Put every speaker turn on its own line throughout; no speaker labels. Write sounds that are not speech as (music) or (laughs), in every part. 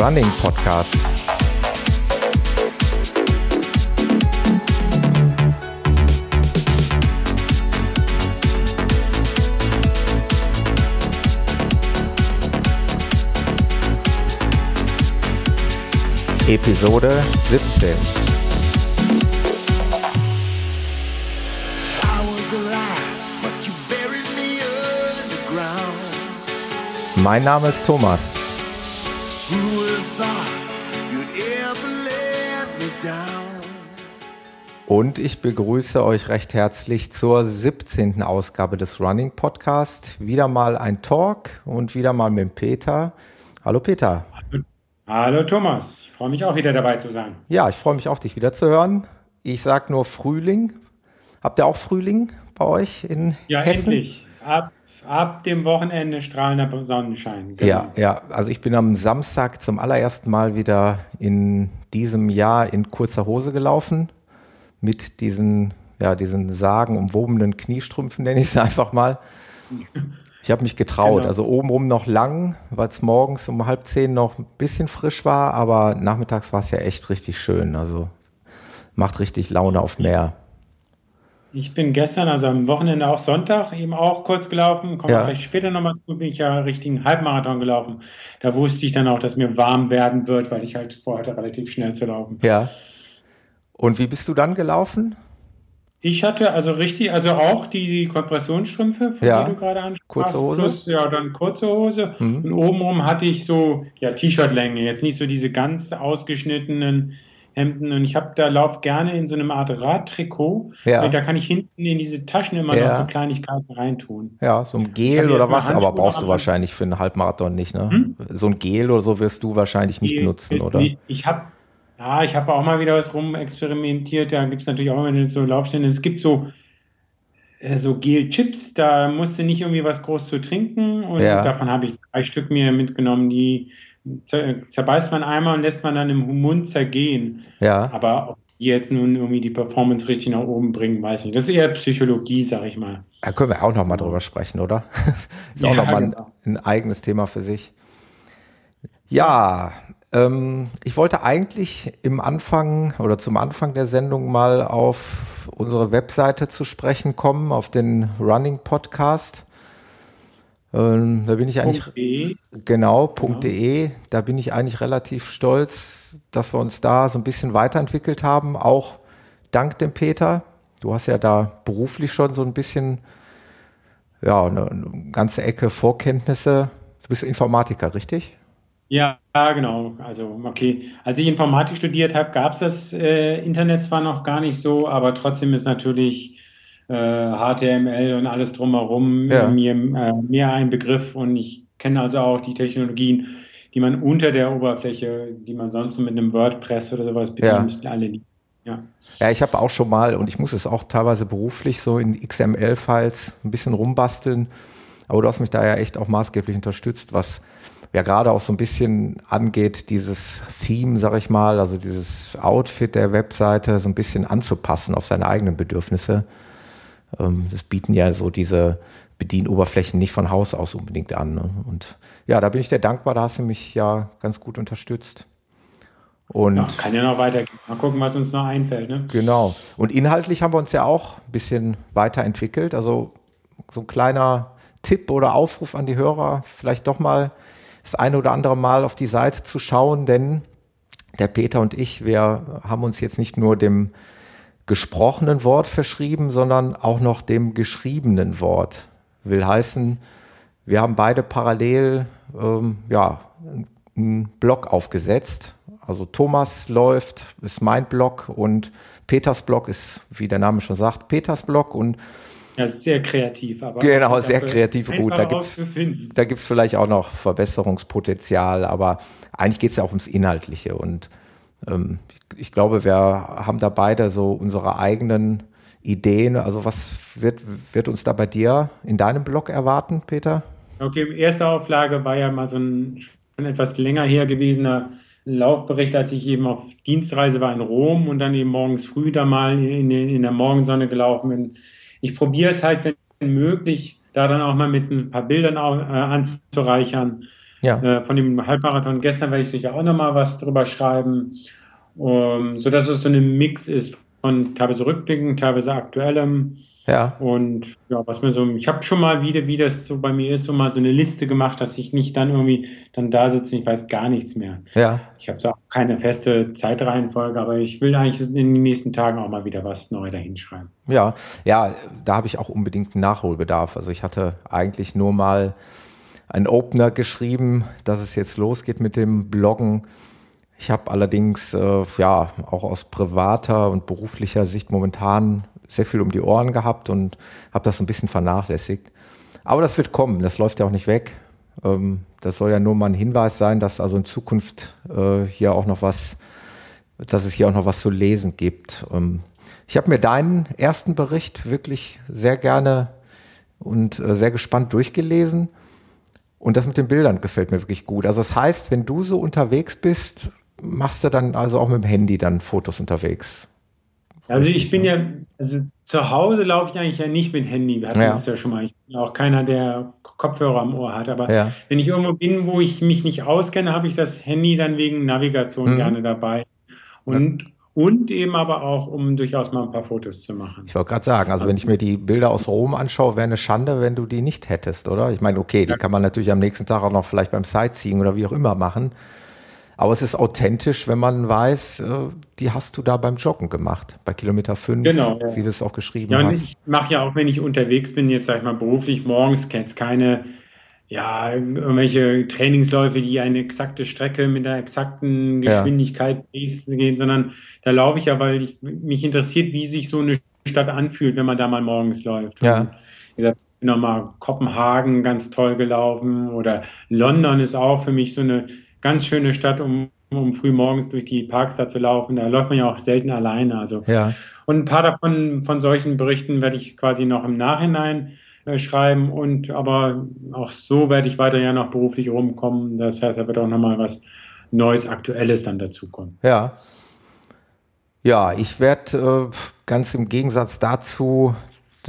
Running Podcast. Episode 17. Mein Name ist Thomas. Und ich begrüße euch recht herzlich zur 17. Ausgabe des Running Podcast. Wieder mal ein Talk und wieder mal mit Peter. Hallo Peter.
Hallo Thomas, ich freue mich auch wieder dabei zu sein.
Ja, ich freue mich auch, dich wieder zu hören. Ich sage nur Frühling. Habt ihr auch Frühling bei euch in
ja,
Hessen?
Ja, endlich. Ab, ab dem Wochenende strahlender Sonnenschein.
Genau. Ja, ja. Also ich bin am Samstag zum allerersten Mal wieder in diesem Jahr in kurzer Hose gelaufen mit diesen, ja, diesen sagenumwobenen Kniestrümpfen, nenne ich es einfach mal. Ich habe mich getraut. Genau. Also obenrum noch lang, weil es morgens um halb zehn noch ein bisschen frisch war, aber nachmittags war es ja echt richtig schön. Also macht richtig Laune auf mehr.
Ich bin gestern, also am Wochenende auch Sonntag, eben auch kurz gelaufen. Kommt ja. vielleicht später nochmal zu, bin ich ja richtigen Halbmarathon gelaufen. Da wusste ich dann auch, dass mir warm werden wird, weil ich halt vorhatte, relativ schnell zu laufen.
Ja. Und wie bist du dann gelaufen?
Ich hatte also richtig, also auch die Kompressionsstrümpfe,
von ja,
die du gerade ansprachst.
Kurze Hose.
Plus, ja, dann kurze Hose. Mhm. Und obenrum hatte ich so, ja, T-Shirt-Länge, jetzt nicht so diese ganz ausgeschnittenen Hemden. Und ich habe da lauf gerne in so einem Art Radtrikot. Ja. Da kann ich hinten in diese Taschen immer ja. noch so Kleinigkeiten reintun.
Ja, so ein Gel oder was, aber brauchst du wahrscheinlich für einen Halbmarathon nicht, ne? Hm? So ein Gel oder so wirst du wahrscheinlich nicht benutzen, oder?
Ich habe ja, ich habe auch mal wieder was rumexperimentiert. Da gibt es natürlich auch immer so Laufstände. Es gibt so, äh, so Gel-Chips, da musst du nicht irgendwie was groß zu trinken. Und ja. davon habe ich drei Stück mir mitgenommen. Die zerbeißt man einmal und lässt man dann im Mund zergehen.
Ja.
Aber ob die jetzt nun irgendwie die Performance richtig nach oben bringen, weiß ich nicht. Das ist eher Psychologie, sag ich mal.
Da können wir auch noch mal drüber sprechen, oder? (laughs) ist ja, auch noch mal ein, genau. ein eigenes Thema für sich. Ja, ähm, ich wollte eigentlich im Anfang oder zum Anfang der Sendung mal auf unsere Webseite zu sprechen kommen, auf den Running Podcast. Ähm, da bin ich eigentlich .de. genau .de. Genau. Da bin ich eigentlich relativ stolz, dass wir uns da so ein bisschen weiterentwickelt haben, auch dank dem Peter. Du hast ja da beruflich schon so ein bisschen ja eine, eine ganze Ecke Vorkenntnisse. Du bist Informatiker, richtig?
Ja, genau. Also, okay. Als ich Informatik studiert habe, gab es das äh, Internet zwar noch gar nicht so, aber trotzdem ist natürlich äh, HTML und alles drumherum ja. mir äh, mehr ein Begriff und ich kenne also auch die Technologien, die man unter der Oberfläche, die man sonst mit einem WordPress oder sowas bedient, ja. alle lieben.
Ja. ja, ich habe auch schon mal, und ich muss es auch teilweise beruflich so in XML-Files ein bisschen rumbasteln, aber du hast mich da ja echt auch maßgeblich unterstützt, was ja gerade auch so ein bisschen angeht, dieses Theme, sag ich mal, also dieses Outfit der Webseite so ein bisschen anzupassen auf seine eigenen Bedürfnisse. Ähm, das bieten ja so diese Bedienoberflächen nicht von Haus aus unbedingt an. Ne? Und ja, da bin ich dir dankbar, da hast du mich ja ganz gut unterstützt. Und ja,
kann ja noch weitergehen. Mal gucken, was uns noch einfällt. Ne?
Genau. Und inhaltlich haben wir uns ja auch ein bisschen weiterentwickelt. Also so ein kleiner Tipp oder Aufruf an die Hörer, vielleicht doch mal das eine oder andere Mal auf die Seite zu schauen, denn der Peter und ich, wir haben uns jetzt nicht nur dem gesprochenen Wort verschrieben, sondern auch noch dem geschriebenen Wort. Will heißen, wir haben beide parallel ähm, ja, einen Blog aufgesetzt. Also Thomas läuft, ist mein Blog und Peters Blog ist, wie der Name schon sagt, Peters Blog und
ja, sehr kreativ. Aber
genau, sehr kreativ. Gut, da gibt es da gibt's vielleicht auch noch Verbesserungspotenzial, aber eigentlich geht es ja auch ums Inhaltliche. Und ähm, ich, ich glaube, wir haben da beide so unsere eigenen Ideen. Also was wird, wird uns da bei dir in deinem Blog erwarten, Peter?
Okay, erste Auflage war ja mal so ein schon etwas länger her gewesener Laufbericht, als ich eben auf Dienstreise war in Rom und dann eben morgens früh da mal in, in der Morgensonne gelaufen bin ich probiere es halt, wenn möglich, da dann auch mal mit ein paar Bildern auch, äh, anzureichern. Ja. Äh, von dem Halbmarathon gestern werde ich sicher auch nochmal was drüber schreiben, um, sodass es so ein Mix ist von teilweise Rückblicken, teilweise aktuellem.
Ja.
Und ja, was mir so, ich habe schon mal wieder, wie das so bei mir ist, so mal so eine Liste gemacht, dass ich nicht dann irgendwie dann da sitze, ich weiß gar nichts mehr.
Ja.
Ich habe auch keine feste Zeitreihenfolge, aber ich will eigentlich in den nächsten Tagen auch mal wieder was neu dahinschreiben.
Ja, ja, da habe ich auch unbedingt einen Nachholbedarf. Also ich hatte eigentlich nur mal einen Opener geschrieben, dass es jetzt losgeht mit dem Bloggen. Ich habe allerdings äh, ja auch aus privater und beruflicher Sicht momentan sehr viel um die Ohren gehabt und habe das ein bisschen vernachlässigt. Aber das wird kommen, das läuft ja auch nicht weg. Ähm, das soll ja nur mal ein Hinweis sein, dass also in Zukunft äh, hier auch noch was, dass es hier auch noch was zu lesen gibt. Ähm, ich habe mir deinen ersten Bericht wirklich sehr gerne und äh, sehr gespannt durchgelesen. Und das mit den Bildern gefällt mir wirklich gut. Also das heißt, wenn du so unterwegs bist, machst du dann also auch mit dem Handy dann Fotos unterwegs.
Also ich bin ja, also zu Hause laufe ich eigentlich ja nicht mit Handy. Wir hatten ja. das ja schon mal. Ich bin auch keiner, der Kopfhörer am Ohr hat. Aber ja. wenn ich irgendwo bin, wo ich mich nicht auskenne, habe ich das Handy dann wegen Navigation mhm. gerne dabei. Und, ja. und eben aber auch, um durchaus mal ein paar Fotos zu machen.
Ich wollte gerade sagen, also wenn ich mir die Bilder aus Rom anschaue, wäre eine Schande, wenn du die nicht hättest, oder? Ich meine, okay, die kann man natürlich am nächsten Tag auch noch vielleicht beim Sightseeing oder wie auch immer machen. Aber es ist authentisch, wenn man weiß, äh, die hast du da beim Joggen gemacht, bei Kilometer 5,
genau,
ja. wie du es auch geschrieben
ja,
hast.
Ich mache ja auch, wenn ich unterwegs bin, jetzt sag ich mal beruflich morgens, jetzt keine ja, irgendwelche Trainingsläufe, die eine exakte Strecke mit einer exakten Geschwindigkeit ja. gehen, sondern da laufe ich ja, weil ich, mich interessiert, wie sich so eine Stadt anfühlt, wenn man da mal morgens läuft.
Ja. Und,
wie gesagt, nochmal Kopenhagen ganz toll gelaufen oder London ist auch für mich so eine ganz schöne Stadt, um, um früh morgens durch die Parks da zu laufen. Da läuft man ja auch selten alleine. Also.
Ja.
Und ein paar davon, von solchen Berichten werde ich quasi noch im Nachhinein äh, schreiben und aber auch so werde ich weiter ja noch beruflich rumkommen. Das heißt, da wird auch nochmal was Neues, Aktuelles dann dazukommen.
Ja. Ja, ich werde äh, ganz im Gegensatz dazu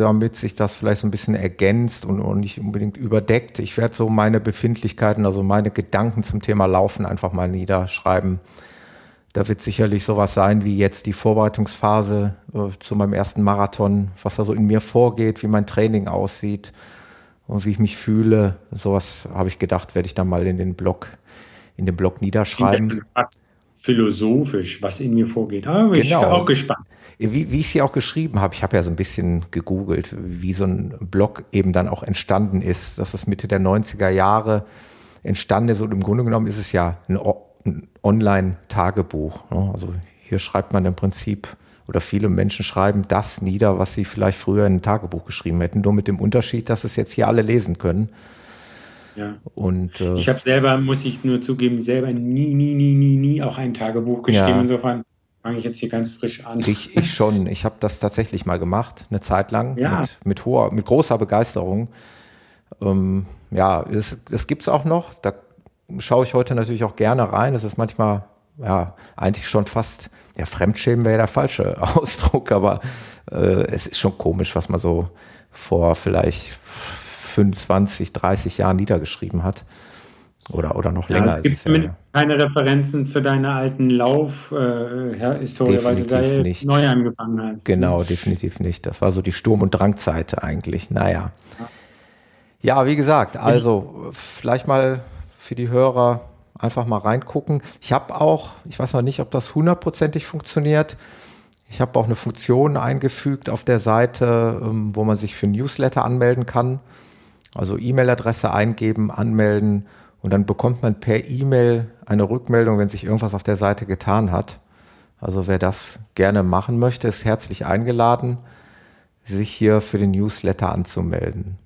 damit sich das vielleicht so ein bisschen ergänzt und, nicht unbedingt überdeckt. Ich werde so meine Befindlichkeiten, also meine Gedanken zum Thema Laufen einfach mal niederschreiben. Da wird sicherlich sowas sein wie jetzt die Vorbereitungsphase äh, zu meinem ersten Marathon, was da so in mir vorgeht, wie mein Training aussieht und wie ich mich fühle. Sowas habe ich gedacht, werde ich dann mal in den Blog, in den Blog niederschreiben
philosophisch, was in mir vorgeht. Da bin genau. ich auch gespannt.
Wie, wie ich sie auch geschrieben habe, ich habe ja so ein bisschen gegoogelt, wie so ein Blog eben dann auch entstanden ist, dass es Mitte der 90er Jahre entstanden ist und im Grunde genommen ist es ja ein, ein Online-Tagebuch. Ne? Also hier schreibt man im Prinzip oder viele Menschen schreiben das nieder, was sie vielleicht früher in ein Tagebuch geschrieben hätten, nur mit dem Unterschied, dass es jetzt hier alle lesen können.
Ja. Und, äh, ich habe selber, muss ich nur zugeben, selber nie, nie, nie, nie, nie auch ein Tagebuch geschrieben. Ja. Insofern fange ich jetzt hier ganz frisch an.
Ich, ich schon. Ich habe das tatsächlich mal gemacht, eine Zeit lang, ja. mit, mit, hoher, mit großer Begeisterung. Ähm, ja, das, das gibt es auch noch. Da schaue ich heute natürlich auch gerne rein. Es ist manchmal, ja, eigentlich schon fast, ja, Fremdschämen wäre der falsche (laughs) Ausdruck, aber äh, es ist schon komisch, was man so vor vielleicht 25, 30 Jahren niedergeschrieben hat. Oder, oder noch länger. Ja,
es gibt zumindest ja, keine Referenzen zu deiner alten Lauf-Historie, äh, weil du da nicht. neu angefangen hast.
Genau, definitiv nicht. Das war so die Sturm- und Drangzeit eigentlich. Naja. Ja. ja, wie gesagt, also vielleicht mal für die Hörer einfach mal reingucken. Ich habe auch, ich weiß noch nicht, ob das hundertprozentig funktioniert. Ich habe auch eine Funktion eingefügt auf der Seite, ähm, wo man sich für Newsletter anmelden kann. Also E-Mail-Adresse eingeben, anmelden und dann bekommt man per E-Mail eine Rückmeldung, wenn sich irgendwas auf der Seite getan hat. Also wer das gerne machen möchte, ist herzlich eingeladen, sich hier für den Newsletter anzumelden.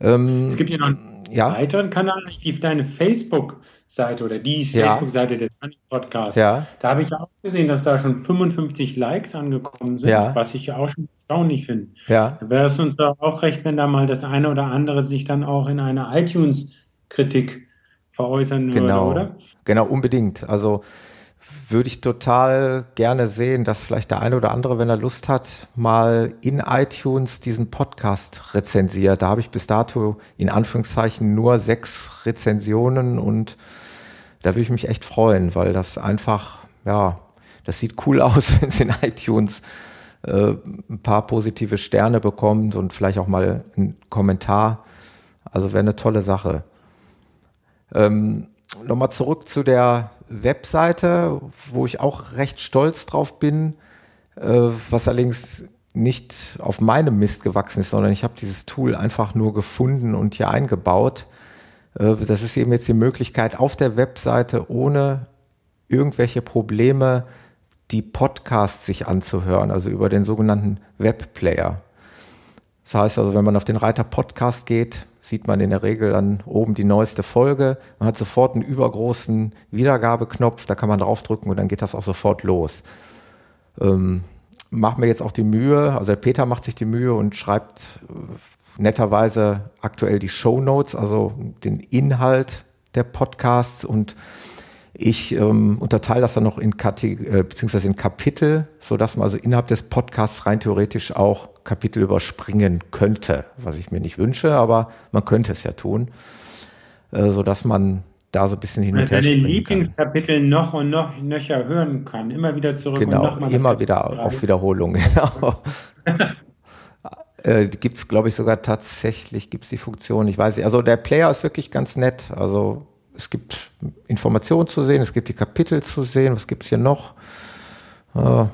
Ähm, es gibt hier noch einen ja? weiteren Kanal, die deine Facebook-Seite oder die ja. Facebook-Seite des Podcasts.
Ja.
Da habe ich auch gesehen, dass da schon 55 Likes angekommen sind,
ja.
was ich auch schon erstaunlich finde.
Ja.
Da wäre es uns auch recht, wenn da mal das eine oder andere sich dann auch in einer iTunes-Kritik veräußern
genau.
würde, oder?
Genau, unbedingt. Also würde ich total gerne sehen, dass vielleicht der eine oder andere, wenn er Lust hat, mal in iTunes diesen Podcast rezensiert. Da habe ich bis dato in Anführungszeichen nur sechs Rezensionen und da würde ich mich echt freuen, weil das einfach, ja, das sieht cool (laughs) aus, wenn es in iTunes äh, ein paar positive Sterne bekommt und vielleicht auch mal einen Kommentar. Also wäre eine tolle Sache. Ähm, Nochmal zurück zu der Webseite, wo ich auch recht stolz drauf bin, äh, was allerdings nicht auf meinem Mist gewachsen ist, sondern ich habe dieses Tool einfach nur gefunden und hier eingebaut. Äh, das ist eben jetzt die Möglichkeit, auf der Webseite ohne irgendwelche Probleme die Podcasts sich anzuhören, also über den sogenannten Webplayer. Das heißt also, wenn man auf den Reiter Podcast geht, sieht man in der Regel dann oben die neueste Folge. Man hat sofort einen übergroßen Wiedergabeknopf, da kann man draufdrücken und dann geht das auch sofort los. Ähm, mach mir jetzt auch die Mühe, also der Peter macht sich die Mühe und schreibt äh, netterweise aktuell die Show Notes, also den Inhalt der Podcasts und ich ähm, unterteile das dann noch in, Kategor äh, beziehungsweise in Kapitel, so dass man also innerhalb des Podcasts rein theoretisch auch Kapitel überspringen könnte, was ich mir nicht wünsche, aber man könnte es ja tun, äh, so dass man da so ein bisschen hin und her
den Lieblingskapitel kann. noch und noch nöcher hören kann, immer wieder zurück
genau, und nochmal. immer wieder auf Wiederholung. (laughs) Genau. (laughs) äh, gibt es, glaube ich, sogar tatsächlich, gibt es die Funktion, ich weiß nicht. Also der Player ist wirklich ganz nett. Also es gibt Informationen zu sehen, es gibt die Kapitel zu sehen, was gibt es hier noch? Äh,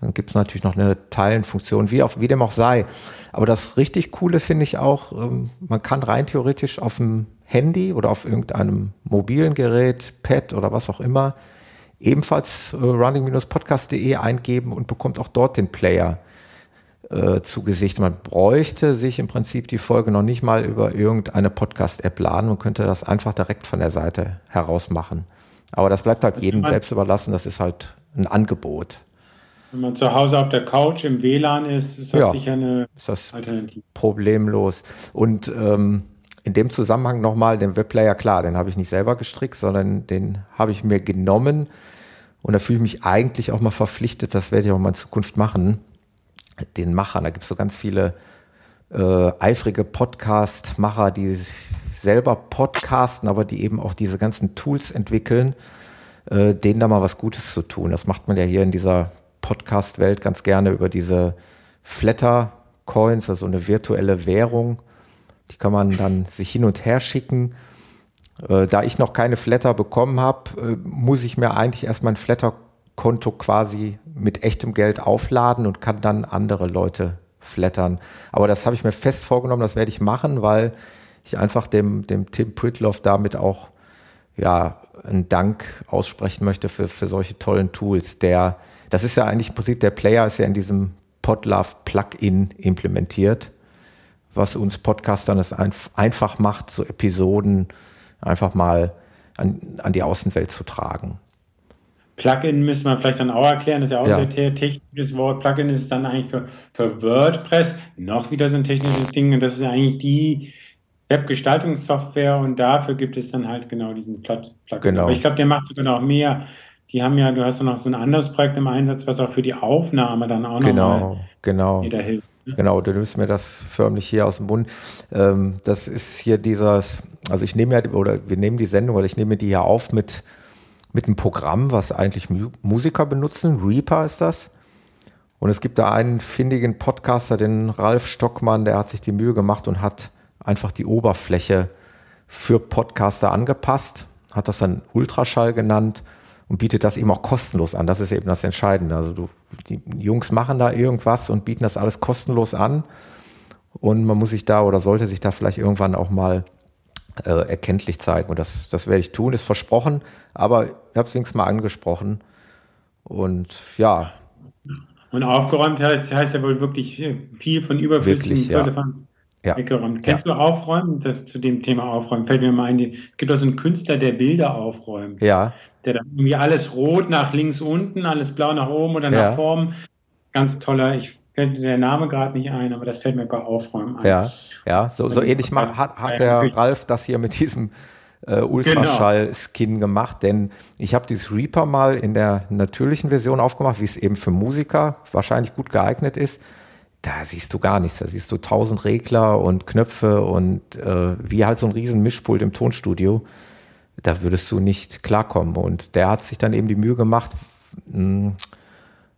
dann gibt es natürlich noch eine Teilenfunktion, wie, auch, wie dem auch sei. Aber das richtig Coole finde ich auch, ähm, man kann rein theoretisch auf dem Handy oder auf irgendeinem mobilen Gerät, Pad oder was auch immer, ebenfalls äh, running-podcast.de eingeben und bekommt auch dort den Player äh, zu Gesicht. Man bräuchte sich im Prinzip die Folge noch nicht mal über irgendeine Podcast-App laden und könnte das einfach direkt von der Seite heraus machen. Aber das bleibt halt jedem selbst überlassen, das ist halt ein Angebot.
Wenn man zu Hause auf der Couch im WLAN ist, ist das
ja,
sicher eine
ist das Alternative. Problemlos. Und ähm, in dem Zusammenhang nochmal den Webplayer, klar, den habe ich nicht selber gestrickt, sondern den habe ich mir genommen. Und da fühle ich mich eigentlich auch mal verpflichtet, das werde ich auch mal in Zukunft machen, den Machern. Da gibt es so ganz viele äh, eifrige Podcast-Macher, die selber podcasten, aber die eben auch diese ganzen Tools entwickeln, äh, denen da mal was Gutes zu tun. Das macht man ja hier in dieser Podcast-Welt ganz gerne über diese Flatter-Coins, also eine virtuelle Währung. Die kann man dann sich hin und her schicken. Äh, da ich noch keine Flatter bekommen habe, äh, muss ich mir eigentlich erst mein Flatter-Konto quasi mit echtem Geld aufladen und kann dann andere Leute flattern. Aber das habe ich mir fest vorgenommen, das werde ich machen, weil ich einfach dem, dem Tim Pritloff damit auch ja, einen Dank aussprechen möchte für, für solche tollen Tools, der das ist ja eigentlich im Prinzip, der Player ist ja in diesem Podlove Plugin implementiert, was uns Podcastern es einfach macht, so Episoden einfach mal an, an die Außenwelt zu tragen.
Plugin müssen wir vielleicht dann auch erklären, das ist ja auch ja. ein sehr technisches Wort. Plugin ist dann eigentlich für, für WordPress noch wieder so ein technisches Ding und das ist eigentlich die Webgestaltungssoftware und dafür gibt es dann halt genau diesen Plugin.
Genau.
Aber ich glaube, der macht sogar noch mehr die haben ja, du hast ja noch so ein anderes Projekt im Einsatz, was auch für die Aufnahme dann auch
genau, noch genau. wieder hilft. Ne? Genau, du nimmst mir das förmlich hier aus dem Mund. Ähm, das ist hier dieses, also ich nehme ja, oder wir nehmen die Sendung, oder ich nehme die ja auf mit, mit einem Programm, was eigentlich Musiker benutzen. Reaper ist das. Und es gibt da einen findigen Podcaster, den Ralf Stockmann, der hat sich die Mühe gemacht und hat einfach die Oberfläche für Podcaster angepasst, hat das dann Ultraschall genannt und bietet das eben auch kostenlos an. Das ist eben das Entscheidende. Also du, die Jungs machen da irgendwas und bieten das alles kostenlos an. Und man muss sich da oder sollte sich da vielleicht irgendwann auch mal äh, erkenntlich zeigen. Und das, das werde ich tun, ist versprochen. Aber ich habe es wenigstens mal angesprochen. Und ja.
Und aufgeräumt heißt, heißt ja wohl wirklich viel von überflüssigen
Firlefanz
ja. weggeräumt. Kennst ja. du Aufräumen? Das, zu dem Thema Aufräumen fällt mir mal ein. Es gibt auch so einen Künstler, der Bilder aufräumt.
Ja
der dann irgendwie alles rot nach links unten, alles blau nach oben oder nach ja. Form. Ganz toller, ich der Name gerade nicht ein, aber das fällt mir bei Aufräumen ein.
Ja, ja, so, so ähnlich macht, hat, hat der Ralf das hier mit diesem äh, Ultraschall-Skin genau. gemacht, denn ich habe dieses Reaper mal in der natürlichen Version aufgemacht, wie es eben für Musiker wahrscheinlich gut geeignet ist. Da siehst du gar nichts. Da siehst du tausend Regler und Knöpfe und äh, wie halt so ein riesen Mischpult im Tonstudio. Da würdest du nicht klarkommen. Und der hat sich dann eben die Mühe gemacht, mh, hm,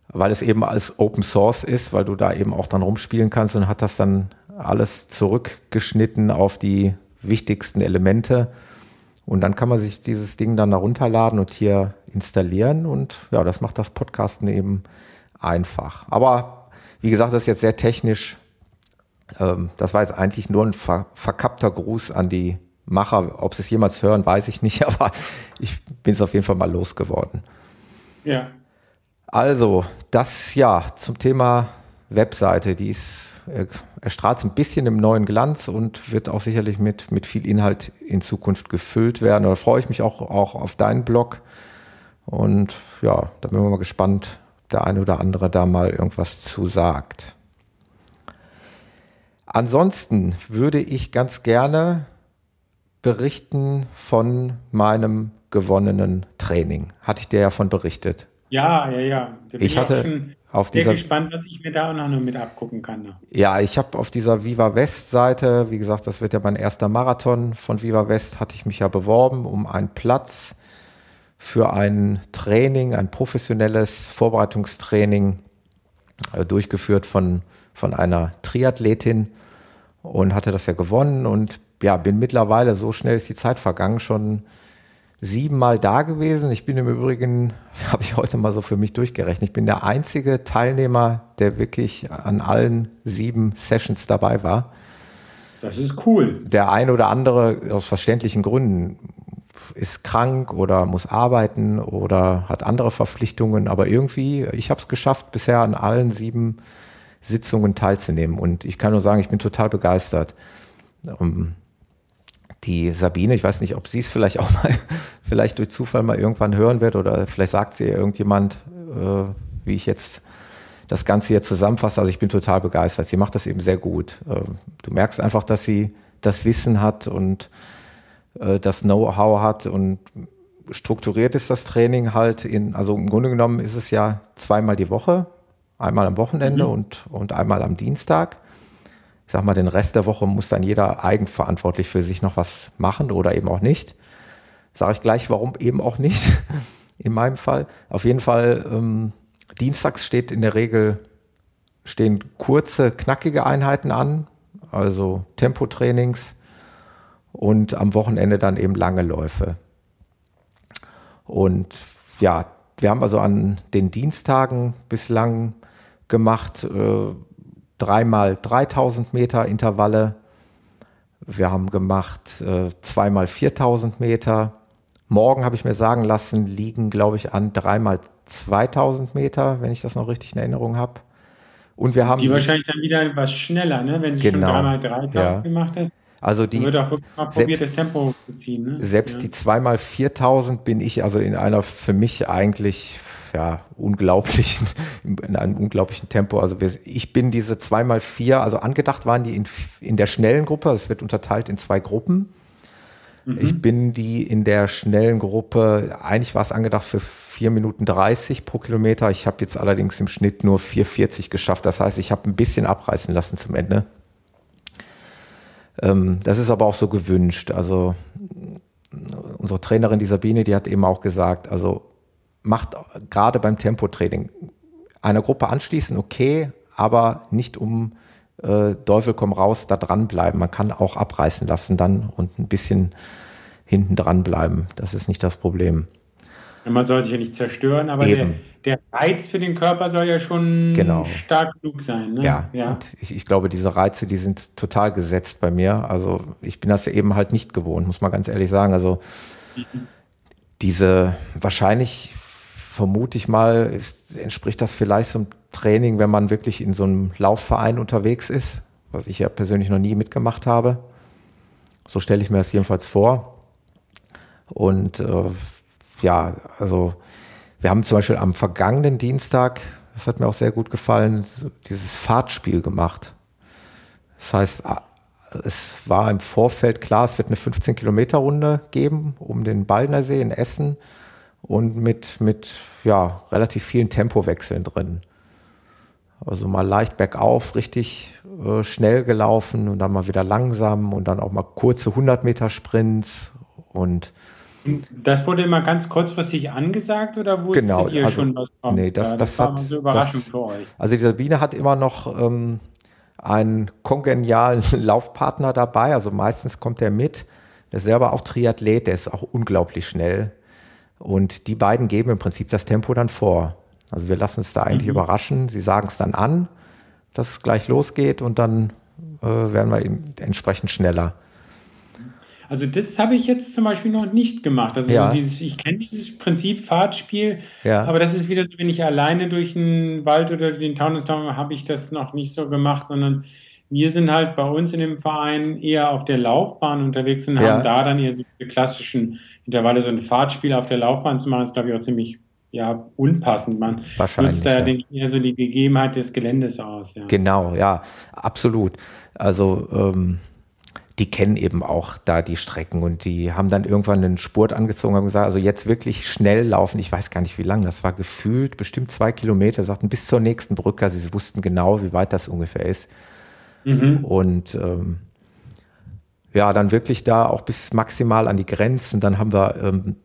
weil es eben als Open Source ist, weil du da eben auch dann rumspielen kannst und hat das dann alles zurückgeschnitten auf die wichtigsten Elemente. Und dann kann man sich dieses Ding dann herunterladen und hier installieren. Und ja, das macht das Podcasten eben einfach. Aber wie gesagt, das ist jetzt sehr technisch. Ähm, das war jetzt eigentlich nur ein ver verkappter Gruß an die Macher. Ob sie es jemals hören, weiß ich nicht, (laughs) aber ich bin es auf jeden Fall mal losgeworden.
Ja.
Also, das ja zum Thema Webseite, die ist erstrahlt ein bisschen im neuen Glanz und wird auch sicherlich mit, mit viel Inhalt in Zukunft gefüllt werden. Da freue ich mich auch, auch auf deinen Blog. Und ja, da bin ich mal gespannt, der eine oder andere da mal irgendwas zu sagt. Ansonsten würde ich ganz gerne berichten von meinem gewonnenen Training. Hatte ich dir ja von berichtet.
Ja, ja, ja.
ich hatte auf
Sehr
dieser,
gespannt, was ich mir da auch noch mit abgucken kann.
Ja, ich habe auf dieser Viva West Seite, wie gesagt, das wird ja mein erster Marathon von Viva West, hatte ich mich ja beworben um einen Platz für ein Training, ein professionelles Vorbereitungstraining, äh, durchgeführt von, von einer Triathletin und hatte das ja gewonnen und ja, bin mittlerweile, so schnell ist die Zeit vergangen, schon siebenmal da gewesen. Ich bin im Übrigen, (laughs) habe ich heute mal so für mich durchgerechnet, ich bin der einzige Teilnehmer, der wirklich an allen sieben Sessions dabei war.
Das ist cool.
Der ein oder andere aus verständlichen Gründen ist krank oder muss arbeiten oder hat andere Verpflichtungen, aber irgendwie, ich habe es geschafft, bisher an allen sieben Sitzungen teilzunehmen und ich kann nur sagen, ich bin total begeistert. Um, die Sabine, ich weiß nicht, ob sie es vielleicht auch mal, (laughs) vielleicht durch Zufall mal irgendwann hören wird oder vielleicht sagt sie irgendjemand, äh, wie ich jetzt das Ganze hier zusammenfasse. Also ich bin total begeistert. Sie macht das eben sehr gut. Äh, du merkst einfach, dass sie das Wissen hat und äh, das Know-how hat und strukturiert ist das Training halt in, also im Grunde genommen ist es ja zweimal die Woche, einmal am Wochenende mhm. und, und einmal am Dienstag ich sag mal, den Rest der Woche muss dann jeder eigenverantwortlich für sich noch was machen oder eben auch nicht. Sage ich gleich, warum eben auch nicht, (laughs) in meinem Fall. Auf jeden Fall, ähm, dienstags steht in der Regel, stehen kurze, knackige Einheiten an, also Tempotrainings und am Wochenende dann eben lange Läufe. Und ja, wir haben also an den Dienstagen bislang gemacht, äh, dreimal 3000 Meter Intervalle. Wir haben gemacht äh, zweimal 4000 Meter. Morgen habe ich mir sagen lassen, liegen, glaube ich, an dreimal 2000 Meter, wenn ich das noch richtig in Erinnerung habe. Und wir haben.
Die wahrscheinlich dann wieder etwas schneller, ne? wenn sie genau, schon dreimal 3000 ja. gemacht hast.
Also die.
Wird auch mal probiert, das Tempo zu ziehen. Ne?
Selbst ja. die zweimal 4000 bin ich also in einer für mich eigentlich ja, unglaublichen, in einem unglaublichen Tempo. Also wir, ich bin diese zweimal vier, also angedacht waren die in, in der schnellen Gruppe, es wird unterteilt in zwei Gruppen. Mhm. Ich bin die in der schnellen Gruppe, eigentlich war es angedacht für vier Minuten 30 pro Kilometer. Ich habe jetzt allerdings im Schnitt nur 4,40 geschafft. Das heißt, ich habe ein bisschen abreißen lassen zum Ende. Ähm, das ist aber auch so gewünscht. Also unsere Trainerin, die Sabine, die hat eben auch gesagt, also macht gerade beim Tempotraining einer Gruppe anschließen, okay, aber nicht um äh, Teufel komm raus, da dranbleiben. Man kann auch abreißen lassen dann und ein bisschen hinten dran bleiben. Das ist nicht das Problem.
Man soll sich ja nicht zerstören, aber der, der, Reiz für den Körper soll ja schon
genau.
stark genug sein. Ne?
Ja, ja. Ich, ich, glaube, diese Reize, die sind total gesetzt bei mir. Also ich bin das ja eben halt nicht gewohnt, muss man ganz ehrlich sagen. Also mhm. diese wahrscheinlich vermute ich mal, ist, entspricht das vielleicht so einem Training, wenn man wirklich in so einem Laufverein unterwegs ist, was ich ja persönlich noch nie mitgemacht habe. So stelle ich mir das jedenfalls vor. Und äh, ja, also wir haben zum Beispiel am vergangenen Dienstag, das hat mir auch sehr gut gefallen, dieses Fahrtspiel gemacht. Das heißt, es war im Vorfeld klar, es wird eine 15 Kilometer Runde geben um den Baldner See in Essen und mit, mit ja, relativ vielen Tempowechseln drin. Also mal leicht bergauf, richtig äh, schnell gelaufen und dann mal wieder langsam und dann auch mal kurze 100 Meter Sprints und
das wurde immer ganz kurzfristig angesagt oder
wusstet genau, ihr also, schon was kommt? Nee, das, das, das war hat, so Überraschung das, für euch. Also die Sabine hat immer noch ähm, einen kongenialen (laughs) Laufpartner dabei. Also meistens kommt er mit. Der ist selber auch Triathlet, der ist auch unglaublich schnell. Und die beiden geben im Prinzip das Tempo dann vor. Also wir lassen uns da eigentlich mhm. überraschen. Sie sagen es dann an, dass es gleich losgeht und dann äh, werden wir entsprechend schneller.
Also das habe ich jetzt zum Beispiel noch nicht gemacht. Also ja. so dieses, ich kenne dieses Prinzip Fahrtspiel, ja. aber das ist wieder so, wenn ich alleine durch den Wald oder den Taunusdamm habe ich das noch nicht so gemacht, sondern wir sind halt bei uns in dem Verein eher auf der Laufbahn unterwegs und ja. haben da dann eher so die klassischen Intervalle, so ein Fahrtspiel auf der Laufbahn zu machen, ist glaube ich auch ziemlich ja, unpassend. Man
nutzt
da, ja. denke ich, eher so die Gegebenheit des Geländes aus.
Ja. Genau, ja, absolut. Also ähm, die kennen eben auch da die Strecken und die haben dann irgendwann einen Spurt angezogen und gesagt, also jetzt wirklich schnell laufen. Ich weiß gar nicht, wie lang das war. Gefühlt bestimmt zwei Kilometer, sagten bis zur nächsten Brücke. Also sie wussten genau, wie weit das ungefähr ist. Mhm. Und ähm, ja, dann wirklich da auch bis maximal an die Grenzen. Dann haben wir ähm,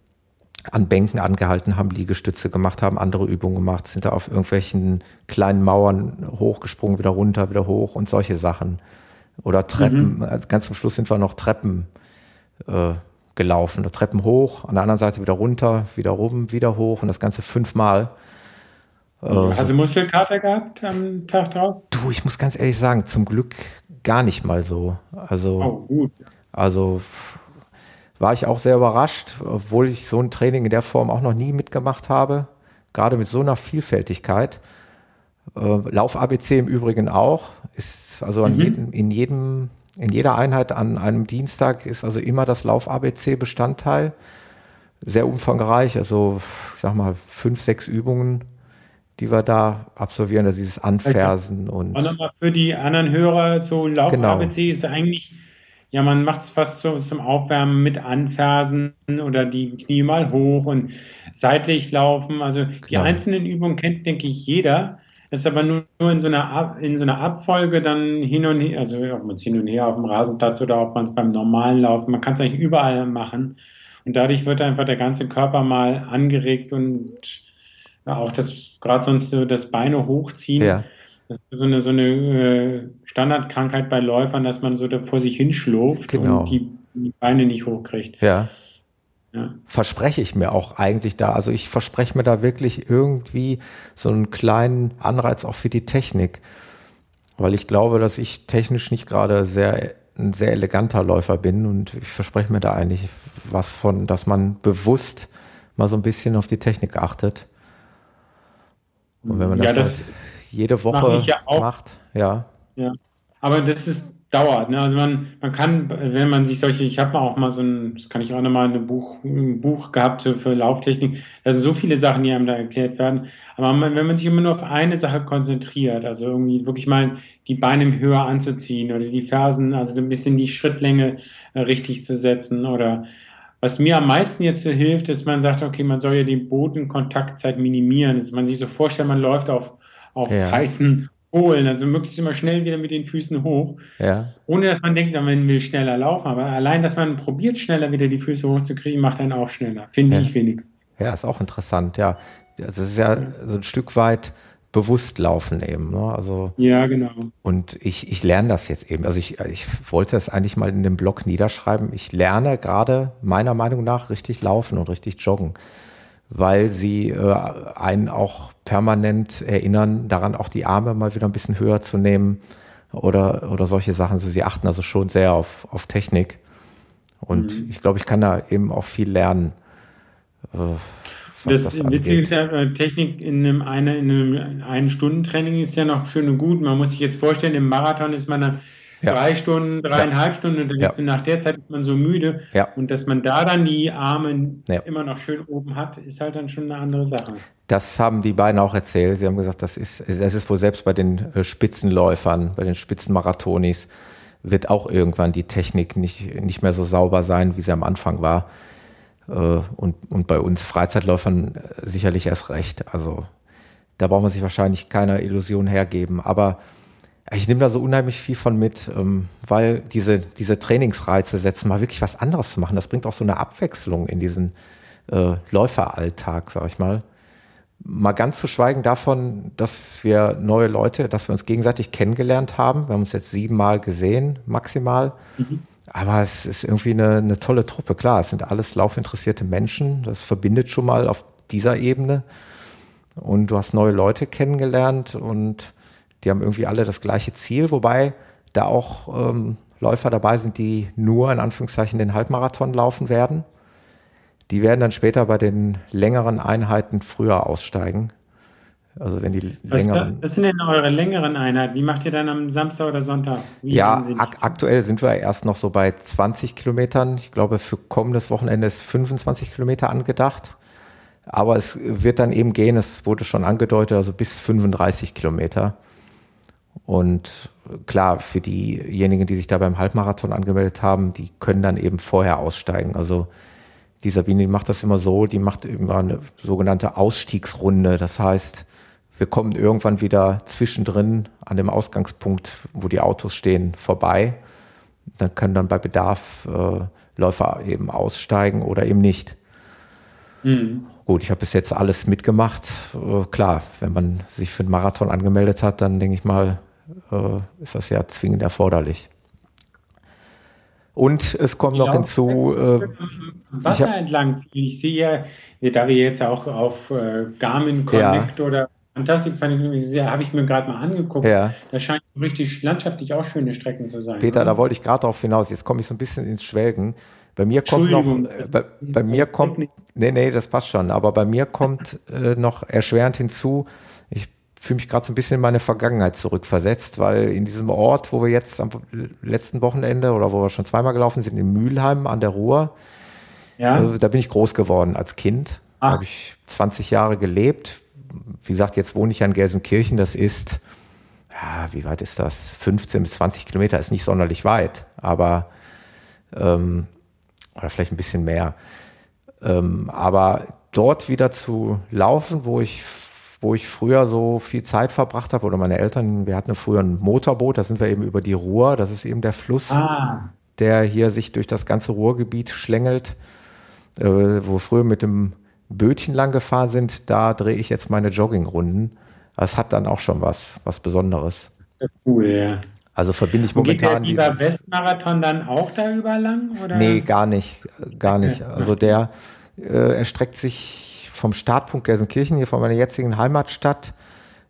an Bänken angehalten, haben Liegestütze gemacht, haben andere Übungen gemacht, sind da auf irgendwelchen kleinen Mauern hochgesprungen, wieder runter, wieder hoch und solche Sachen. Oder Treppen, mhm. Also ganz zum Schluss sind wir noch Treppen äh, gelaufen. Treppen hoch, an der anderen Seite wieder runter, wieder rum, wieder hoch und das Ganze fünfmal.
Äh, Hast du Muskelkater gehabt am Tag drauf?
Du, ich muss ganz ehrlich sagen, zum Glück gar nicht mal so. Also, oh, gut. also war ich auch sehr überrascht, obwohl ich so ein Training in der Form auch noch nie mitgemacht habe. Gerade mit so einer Vielfältigkeit. Äh, Lauf ABC im Übrigen auch. Ist also mhm. jedem, in jedem, in jeder Einheit an einem Dienstag ist also immer das Lauf ABC Bestandteil. Sehr umfangreich, also ich sag mal fünf, sechs Übungen, die wir da absolvieren, also dieses Anfersen okay. und.
Und nochmal für die anderen Hörer, so Lauf genau. ABC ist eigentlich, ja, man macht es fast so zum Aufwärmen mit Anfersen oder die Knie mal hoch und seitlich laufen. Also die genau. einzelnen Übungen kennt, denke ich, jeder ist aber nur, nur in, so einer, in so einer Abfolge dann hin und her, also ob man es hin und her auf dem Rasenplatz oder ob man es beim normalen Laufen, man kann es eigentlich überall machen. Und dadurch wird einfach der ganze Körper mal angeregt und auch das, gerade sonst so das Beine hochziehen. Ja. Das ist so eine, so eine äh, Standardkrankheit bei Läufern, dass man so da vor sich hinschlurft genau. und die, die Beine nicht hochkriegt.
Ja. Ja. Verspreche ich mir auch eigentlich da. Also ich verspreche mir da wirklich irgendwie so einen kleinen Anreiz auch für die Technik. Weil ich glaube, dass ich technisch nicht gerade sehr, ein sehr eleganter Läufer bin und ich verspreche mir da eigentlich was von, dass man bewusst mal so ein bisschen auf die Technik achtet. Und wenn man das, ja, das halt jede Woche ja macht, ja.
Ja, aber das ist dauert. Ne? Also man, man kann, wenn man sich solche, ich habe auch mal so ein, das kann ich auch nochmal ein Buch, ein Buch gehabt für Lauftechnik, da sind so viele Sachen, die einem da erklärt werden. Aber man, wenn man sich immer nur auf eine Sache konzentriert, also irgendwie wirklich mal die Beine höher anzuziehen oder die Fersen, also ein bisschen die Schrittlänge äh, richtig zu setzen oder was mir am meisten jetzt hilft, ist, man sagt, okay, man soll ja den Bodenkontaktzeit minimieren. Dass man sich so vorstellt, man läuft auf, auf ja. heißen holen, also möglichst immer schnell wieder mit den Füßen hoch.
Ja.
Ohne dass man denkt, man will schneller laufen. Aber allein, dass man probiert, schneller wieder die Füße hochzukriegen, macht einen auch schneller. Finde ja. ich wenigstens.
Ja, ist auch interessant, ja. Also es ist ja so ein Stück weit bewusst laufen eben. Ne? Also,
ja, genau.
Und ich, ich lerne das jetzt eben. Also ich, ich wollte das eigentlich mal in dem Blog niederschreiben. Ich lerne gerade meiner Meinung nach richtig laufen und richtig joggen weil sie äh, einen auch permanent erinnern, daran auch die Arme mal wieder ein bisschen höher zu nehmen oder, oder solche Sachen. Sie, sie achten also schon sehr auf, auf Technik. Und mhm. ich glaube, ich kann da eben auch viel lernen.
Äh, das, das Witzige ist ja, Technik in einem, eine, in einem Ein-Stunden-Training ist ja noch schön und gut. Man muss sich jetzt vorstellen, im Marathon ist man dann ja. drei Stunden, dreieinhalb ja. Stunden und dann ja. nach der Zeit ist man so müde.
Ja.
Und dass man da dann die Arme immer noch schön oben hat, ist halt dann schon eine andere Sache.
Das haben die beiden auch erzählt. Sie haben gesagt, das ist, es ist wohl selbst bei den äh, Spitzenläufern, bei den Spitzenmarathonis, wird auch irgendwann die Technik nicht, nicht mehr so sauber sein, wie sie am Anfang war. Äh, und, und bei uns Freizeitläufern äh, sicherlich erst recht. Also da braucht man sich wahrscheinlich keiner Illusion hergeben. Aber ich nehme da so unheimlich viel von mit, ähm, weil diese, diese Trainingsreize setzen, mal wirklich was anderes zu machen. Das bringt auch so eine Abwechslung in diesen äh, Läuferalltag, sag ich mal. Mal ganz zu schweigen davon, dass wir neue Leute, dass wir uns gegenseitig kennengelernt haben. Wir haben uns jetzt siebenmal gesehen, maximal. Mhm. Aber es ist irgendwie eine, eine tolle Truppe. Klar, es sind alles laufinteressierte Menschen. Das verbindet schon mal auf dieser Ebene. Und du hast neue Leute kennengelernt und die haben irgendwie alle das gleiche Ziel, wobei da auch ähm, Läufer dabei sind, die nur in Anführungszeichen den Halbmarathon laufen werden. Die werden dann später bei den längeren Einheiten früher aussteigen. Also wenn die
was,
längeren.
Was sind denn eure längeren Einheiten? Wie macht ihr dann am Samstag oder Sonntag? Wie
ja, ak aktuell sind wir erst noch so bei 20 Kilometern. Ich glaube, für kommendes Wochenende ist 25 Kilometer angedacht. Aber es wird dann eben gehen, es wurde schon angedeutet, also bis 35 Kilometer. Und klar, für diejenigen, die sich da beim Halbmarathon angemeldet haben, die können dann eben vorher aussteigen. Also die Sabine, die macht das immer so, die macht immer eine sogenannte Ausstiegsrunde. Das heißt, wir kommen irgendwann wieder zwischendrin an dem Ausgangspunkt, wo die Autos stehen, vorbei. Dann können dann bei Bedarf äh, Läufer eben aussteigen oder eben nicht. Mhm. Gut, ich habe bis jetzt alles mitgemacht. Äh, klar, wenn man sich für einen Marathon angemeldet hat, dann denke ich mal, äh, ist das ja zwingend erforderlich. Und es kommt noch hinzu. Äh,
Wasser ich entlang. Ich sehe ja, da wir jetzt auch auf äh, Garmin Connect ja. oder Fantastik habe ich mir gerade mal angeguckt. Ja. Da scheint richtig landschaftlich auch schöne Strecken zu sein.
Peter, oder? da wollte ich gerade darauf hinaus. Jetzt komme ich so ein bisschen ins Schwelgen. Bei mir kommt noch, äh, bei, bei mir kommt, nee, nee, das passt schon, aber bei mir kommt äh, noch erschwerend hinzu, ich fühle mich gerade so ein bisschen in meine Vergangenheit zurückversetzt, weil in diesem Ort, wo wir jetzt am letzten Wochenende oder wo wir schon zweimal gelaufen sind, in Mülheim an der Ruhr, ja. äh, da bin ich groß geworden als Kind. Ah. Da habe ich 20 Jahre gelebt. Wie gesagt, jetzt wohne ich ja in Gelsenkirchen, das ist, ja, wie weit ist das? 15 bis 20 Kilometer ist nicht sonderlich weit, aber ähm, oder vielleicht ein bisschen mehr. Ähm, aber dort wieder zu laufen, wo ich wo ich früher so viel Zeit verbracht habe, oder meine Eltern, wir hatten früher ein Motorboot, da sind wir eben über die Ruhr, das ist eben der Fluss, ah. der hier sich durch das ganze Ruhrgebiet schlängelt, äh, wo früher mit dem Bötchen lang gefahren sind, da drehe ich jetzt meine Joggingrunden. Das hat dann auch schon was, was Besonderes. Cool, ja. Also verbinde ich momentan.
Geht der Westmarathon dann auch da über lang? Oder?
Nee, gar nicht. Gar nicht. Also der äh, erstreckt sich vom Startpunkt Gelsenkirchen, hier von meiner jetzigen Heimatstadt,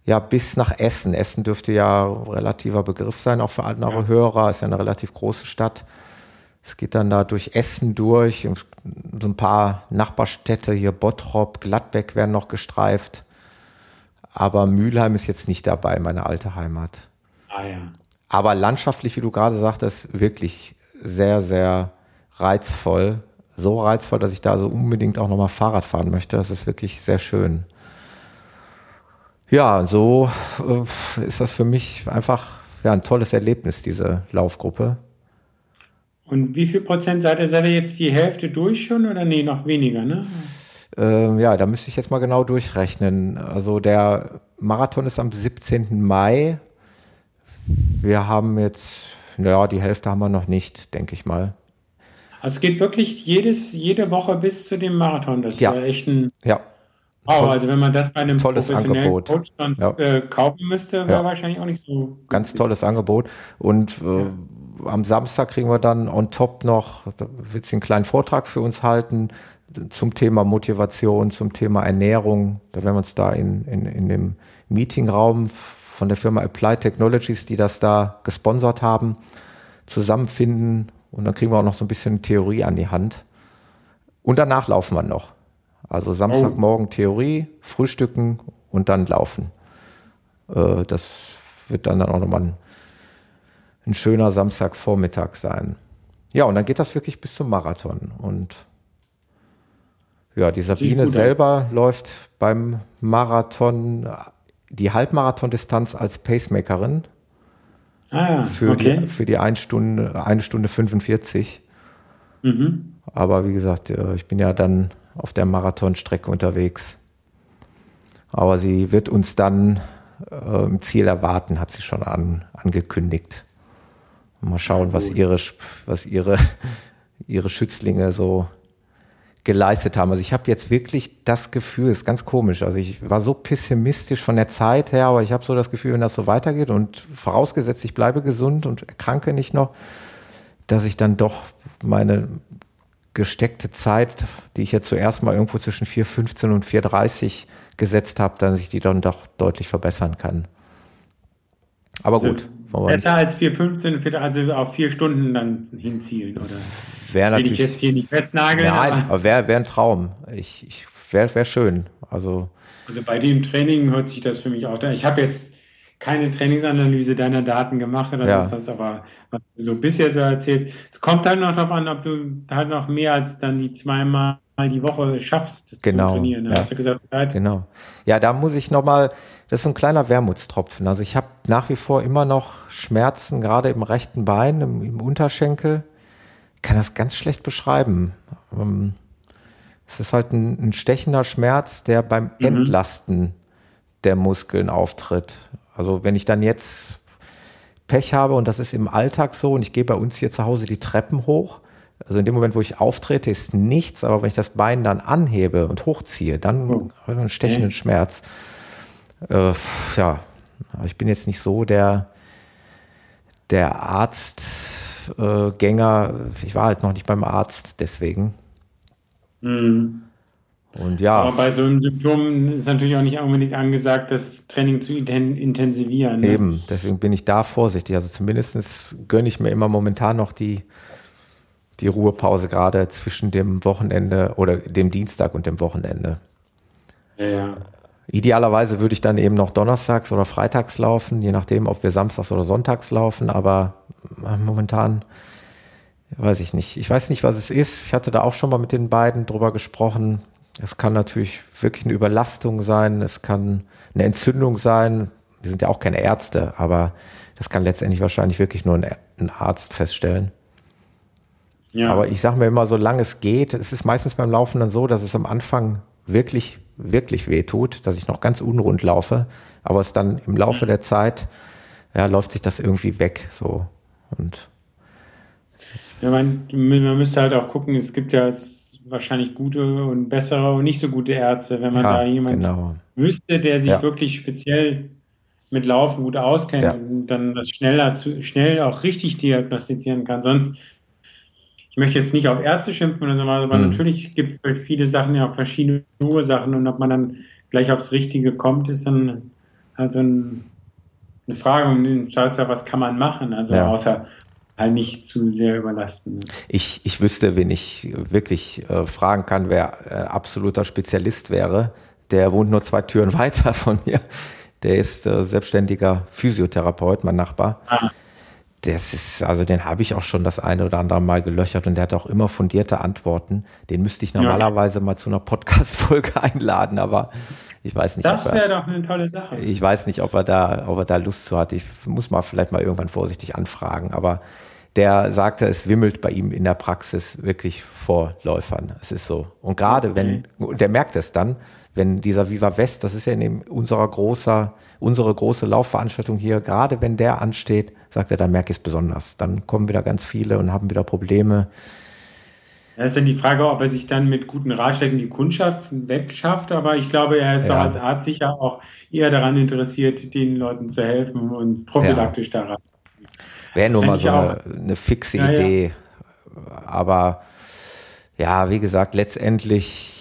ja, bis nach Essen. Essen dürfte ja relativer Begriff sein, auch für andere ja. Hörer, ist ja eine relativ große Stadt. Es geht dann da durch Essen durch, so ein paar Nachbarstädte hier, Bottrop, Gladbeck werden noch gestreift. Aber Mülheim ist jetzt nicht dabei, meine alte Heimat. Ah ja. Aber landschaftlich, wie du gerade sagtest, wirklich sehr, sehr reizvoll so reizvoll, dass ich da so unbedingt auch nochmal Fahrrad fahren möchte. Das ist wirklich sehr schön. Ja, so äh, ist das für mich einfach ja, ein tolles Erlebnis, diese Laufgruppe.
Und wie viel Prozent seid ihr? Seid ihr jetzt die Hälfte durch schon oder nee, noch weniger, ne?
Ähm, ja, da müsste ich jetzt mal genau durchrechnen. Also der Marathon ist am 17. Mai. Wir haben jetzt, naja, die Hälfte haben wir noch nicht, denke ich mal.
Also es geht wirklich jedes, jede Woche bis zu dem Marathon. Das ja. ist ja echt ein.
Ja.
Wow, also wenn man das bei einem
tolles professionellen Angebot.
Coach dann ja. äh, kaufen müsste, wäre ja. wahrscheinlich auch nicht so.
Ganz tolles Angebot. Und äh, am Samstag kriegen wir dann on top noch, da wird sie einen kleinen Vortrag für uns halten zum Thema Motivation, zum Thema Ernährung. Da werden wir uns da in, in, in dem Meetingraum von der Firma Applied Technologies, die das da gesponsert haben, zusammenfinden und dann kriegen wir auch noch so ein bisschen Theorie an die Hand. Und danach laufen wir noch. Also Samstagmorgen oh. Theorie, Frühstücken und dann laufen. Äh, das wird dann, dann auch nochmal ein, ein schöner Samstagvormittag sein. Ja, und dann geht das wirklich bis zum Marathon. Und ja, die Sabine selber läuft beim Marathon die Halbmarathon-Distanz als Pacemakerin. Ah, für, okay. die, für die 1 Stunde, 1 Stunde 45. Mhm. Aber wie gesagt, ich bin ja dann auf der Marathonstrecke unterwegs. Aber sie wird uns dann äh, im Ziel erwarten, hat sie schon an, angekündigt. Mal schauen, was ihre, was ihre, (laughs) ihre Schützlinge so geleistet haben. Also ich habe jetzt wirklich das Gefühl, ist ganz komisch. Also ich war so pessimistisch von der Zeit her, aber ich habe so das Gefühl, wenn das so weitergeht und vorausgesetzt, ich bleibe gesund und erkranke nicht noch, dass ich dann doch meine gesteckte Zeit, die ich jetzt zuerst mal irgendwo zwischen 4,15 und 4,30 gesetzt habe, dass ich die dann doch deutlich verbessern kann. Aber also gut.
Besser als 4,15, also auf vier Stunden dann hinzielen, oder?
Wäre natürlich. ich jetzt hier nicht festnageln. Nein, aber, aber wäre wär ein Traum. Ich, ich wäre wär schön. Also,
also bei dem Training hört sich das für mich auch. Ich habe jetzt keine Trainingsanalyse deiner Daten gemacht oder ja. sonst was, aber was du so bisher so erzählst. Es kommt halt noch darauf an, ob du halt noch mehr als dann die zweimal die Woche schaffst
genau, zu trainieren. Ja. Hast du gesagt, Zeit? Genau. Ja, da muss ich nochmal, das ist so ein kleiner Wermutstropfen. Also ich habe nach wie vor immer noch Schmerzen, gerade im rechten Bein, im, im Unterschenkel. Ich kann das ganz schlecht beschreiben. Ähm, es ist halt ein, ein stechender Schmerz, der beim mhm. Entlasten der Muskeln auftritt. Also wenn ich dann jetzt Pech habe und das ist im Alltag so und ich gehe bei uns hier zu Hause die Treppen hoch, also in dem Moment, wo ich auftrete, ist nichts, aber wenn ich das Bein dann anhebe und hochziehe, dann oh. habe ich einen stechenden Schmerz. Äh, ja, ich bin jetzt nicht so der, der Arztgänger. Äh, ich war halt noch nicht beim Arzt, deswegen. Mhm.
Und ja. Aber bei so einem Symptom ist natürlich auch nicht unbedingt angesagt, das Training zu intensivieren.
Ne? Eben, deswegen bin ich da vorsichtig. Also zumindest gönne ich mir immer momentan noch die, die Ruhepause, gerade zwischen dem Wochenende oder dem Dienstag und dem Wochenende. Ja, ja. Idealerweise würde ich dann eben noch donnerstags oder freitags laufen, je nachdem, ob wir samstags oder sonntags laufen, aber momentan weiß ich nicht. Ich weiß nicht, was es ist. Ich hatte da auch schon mal mit den beiden drüber gesprochen. Es kann natürlich wirklich eine Überlastung sein, es kann eine Entzündung sein. Wir sind ja auch keine Ärzte, aber das kann letztendlich wahrscheinlich wirklich nur ein, Arzt feststellen. Ja. Aber ich sage mir immer, solange es geht, es ist meistens beim Laufen dann so, dass es am Anfang wirklich, wirklich weh tut, dass ich noch ganz unrund laufe, aber es dann im Laufe der Zeit, ja, läuft sich das irgendwie weg, so. Und.
Ja, man, man müsste halt auch gucken, es gibt ja wahrscheinlich gute und bessere und nicht so gute Ärzte, wenn man ja, da jemanden genau. wüsste, der sich ja. wirklich speziell mit Laufen gut auskennt ja. und dann das schneller zu, schnell auch richtig diagnostizieren kann. Sonst, möchte jetzt nicht auf Ärzte schimpfen oder so, aber mhm. natürlich gibt es viele Sachen ja auch verschiedene Ursachen und ob man dann gleich aufs Richtige kommt, ist dann also ein, eine Frage und den Schalzer, was kann man machen? Also ja. außer halt nicht zu sehr überlasten.
Ich, ich wüsste, wen ich wirklich äh, fragen kann, wer äh, absoluter Spezialist wäre. Der wohnt nur zwei Türen (laughs) weiter von mir. Der ist äh, selbstständiger Physiotherapeut, mein Nachbar. Ah. Das ist, also den habe ich auch schon das eine oder andere Mal gelöchert und der hat auch immer fundierte Antworten. Den müsste ich normalerweise ja. mal zu einer Podcast-Folge (laughs) einladen, aber ich weiß nicht.
Das wäre doch eine tolle Sache.
Ich weiß nicht, ob er da, ob er da Lust zu hat. Ich muss mal vielleicht mal irgendwann vorsichtig anfragen, aber der sagte, es wimmelt bei ihm in der Praxis wirklich vor Läufern. Es ist so. Und gerade wenn, der merkt es dann, wenn dieser Viva West, das ist ja in unserer großer, unsere große Laufveranstaltung hier, gerade wenn der ansteht, sagt er, dann merke ich es besonders. Dann kommen wieder ganz viele und haben wieder Probleme.
Da ist dann die Frage, ob er sich dann mit guten Ratschlägen die Kundschaft wegschafft, aber ich glaube, er ist ja. als Arzt sicher auch eher daran interessiert, den Leuten zu helfen und prophylaktisch ja. daran.
Wäre nur mal so eine, eine, fixe ja, Idee. Aber ja, wie gesagt, letztendlich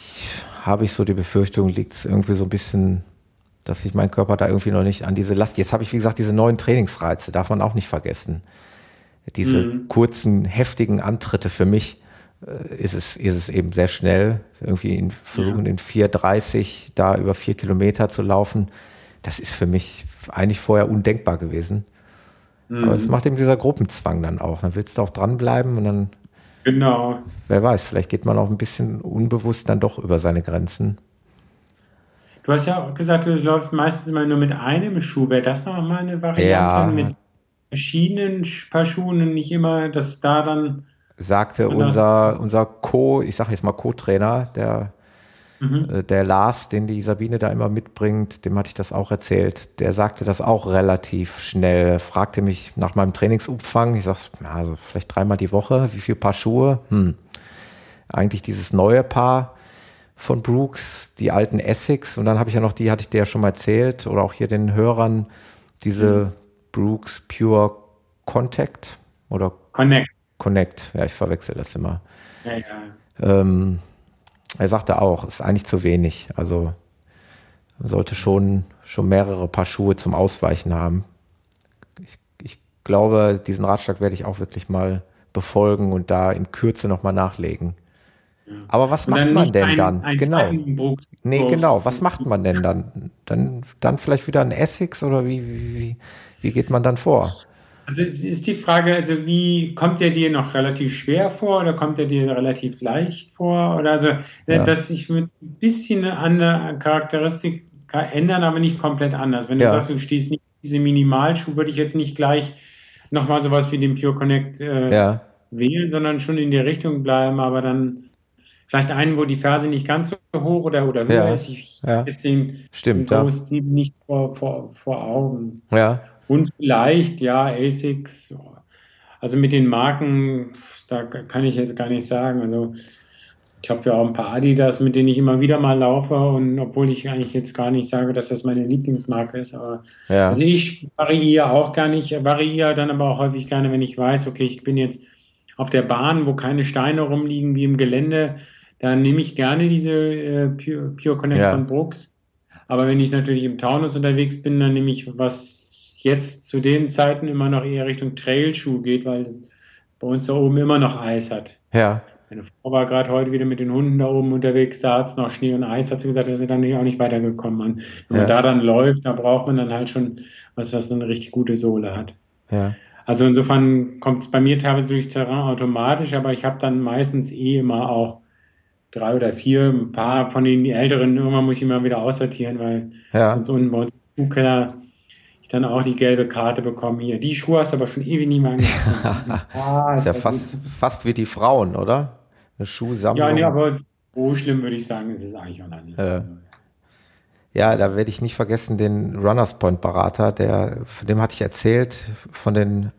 habe ich so die Befürchtung, liegt es irgendwie so ein bisschen, dass sich mein Körper da irgendwie noch nicht an diese Last. Jetzt habe ich, wie gesagt, diese neuen Trainingsreize, darf man auch nicht vergessen. Diese mhm. kurzen, heftigen Antritte für mich äh, ist es, ist es eben sehr schnell. Irgendwie in, versuchen ja. in 4,30 da über vier Kilometer zu laufen. Das ist für mich eigentlich vorher undenkbar gewesen. Mhm. Aber es macht eben dieser Gruppenzwang dann auch. Dann willst du auch dranbleiben und dann.
Genau.
Wer weiß, vielleicht geht man auch ein bisschen unbewusst dann doch über seine Grenzen.
Du hast ja auch gesagt, du läufst meistens immer nur mit einem Schuh. Wäre das noch mal eine Variante? Ja, mit verschiedenen Paar Schuhen und nicht immer, dass da dann.
Sagte unser, unser Co, ich sage jetzt mal Co-Trainer, der, mhm. Äh, der Lars, den die Sabine da immer mitbringt, dem hatte ich das auch erzählt, der sagte das auch relativ schnell, fragte mich nach meinem Trainingsumfang, ich sag, ja, also vielleicht dreimal die Woche, wie viel Paar Schuhe? Hm, eigentlich dieses neue Paar von Brooks, die alten Essex und dann habe ich ja noch die, hatte ich dir ja schon mal erzählt oder auch hier den Hörern, diese mhm. Brooks Pure Contact oder
Connect.
Connect, ja, ich verwechsel das immer. Ja, ja. Ähm, er sagte auch, ist eigentlich zu wenig. Also man sollte schon, schon mehrere Paar Schuhe zum Ausweichen haben. Ich, ich glaube, diesen Ratschlag werde ich auch wirklich mal befolgen und da in Kürze nochmal nachlegen. Aber was macht man denn dann? Ein genau. Nee, genau. Was macht man denn dann? Dann, dann vielleicht wieder ein Essex oder wie, wie, wie geht man dann vor?
Also ist die Frage, also wie kommt der dir noch relativ schwer vor oder kommt er dir relativ leicht vor? Oder also, äh, ja. dass sich mit ein bisschen an der Charakteristik ändern, aber nicht komplett anders. Wenn du ja. sagst, du stehst nicht diese Minimalschuh, würde ich jetzt nicht gleich nochmal sowas wie den Pure Connect äh, ja. wählen, sondern schon in die Richtung bleiben, aber dann vielleicht einen, wo die Ferse nicht ganz so hoch oder, oder höher ja, ist. Ich
ja.
jetzt den,
Stimmt,
den ja. nicht vor, vor, vor Augen.
Ja.
Und vielleicht, ja, ASICS. Also mit den Marken, da kann ich jetzt gar nicht sagen. Also ich habe ja auch ein paar Adidas, mit denen ich immer wieder mal laufe und obwohl ich eigentlich jetzt gar nicht sage, dass das meine Lieblingsmarke ist, aber
ja.
also ich variiere auch gar nicht, variiere dann aber auch häufig gerne, wenn ich weiß, okay, ich bin jetzt auf der Bahn, wo keine Steine rumliegen wie im Gelände, dann nehme ich gerne diese äh, Pure, Pure, Connect ja. von Brooks. Aber wenn ich natürlich im Taunus unterwegs bin, dann nehme ich, was jetzt zu den Zeiten immer noch eher Richtung Trailschuh geht, weil bei uns da oben immer noch Eis hat.
Ja.
Meine Frau war gerade heute wieder mit den Hunden da oben unterwegs, da hat es noch Schnee und Eis, hat sie gesagt, dass sie dann auch nicht weitergekommen. Wenn ja. man da dann läuft, da braucht man dann halt schon was, was eine richtig gute Sohle hat.
Ja.
Also insofern kommt es bei mir teilweise durchs Terrain automatisch, aber ich habe dann meistens eh immer auch drei oder vier, ein paar von den älteren, irgendwann muss ich immer wieder aussortieren, weil
ja.
sonst unten bei uns im Schuhkeller ich dann auch die gelbe Karte bekomme hier. Die Schuhe hast du aber schon ewig nie mehr (laughs)
angefangen. ah, ist ja fast, fast wie die Frauen, oder? Eine Schuhsammlung.
Ja, nee, aber so schlimm würde ich sagen, ist es eigentlich auch noch nicht.
Äh. Ja, da werde ich nicht vergessen, den Runners Point Berater, der, von dem hatte ich erzählt, von den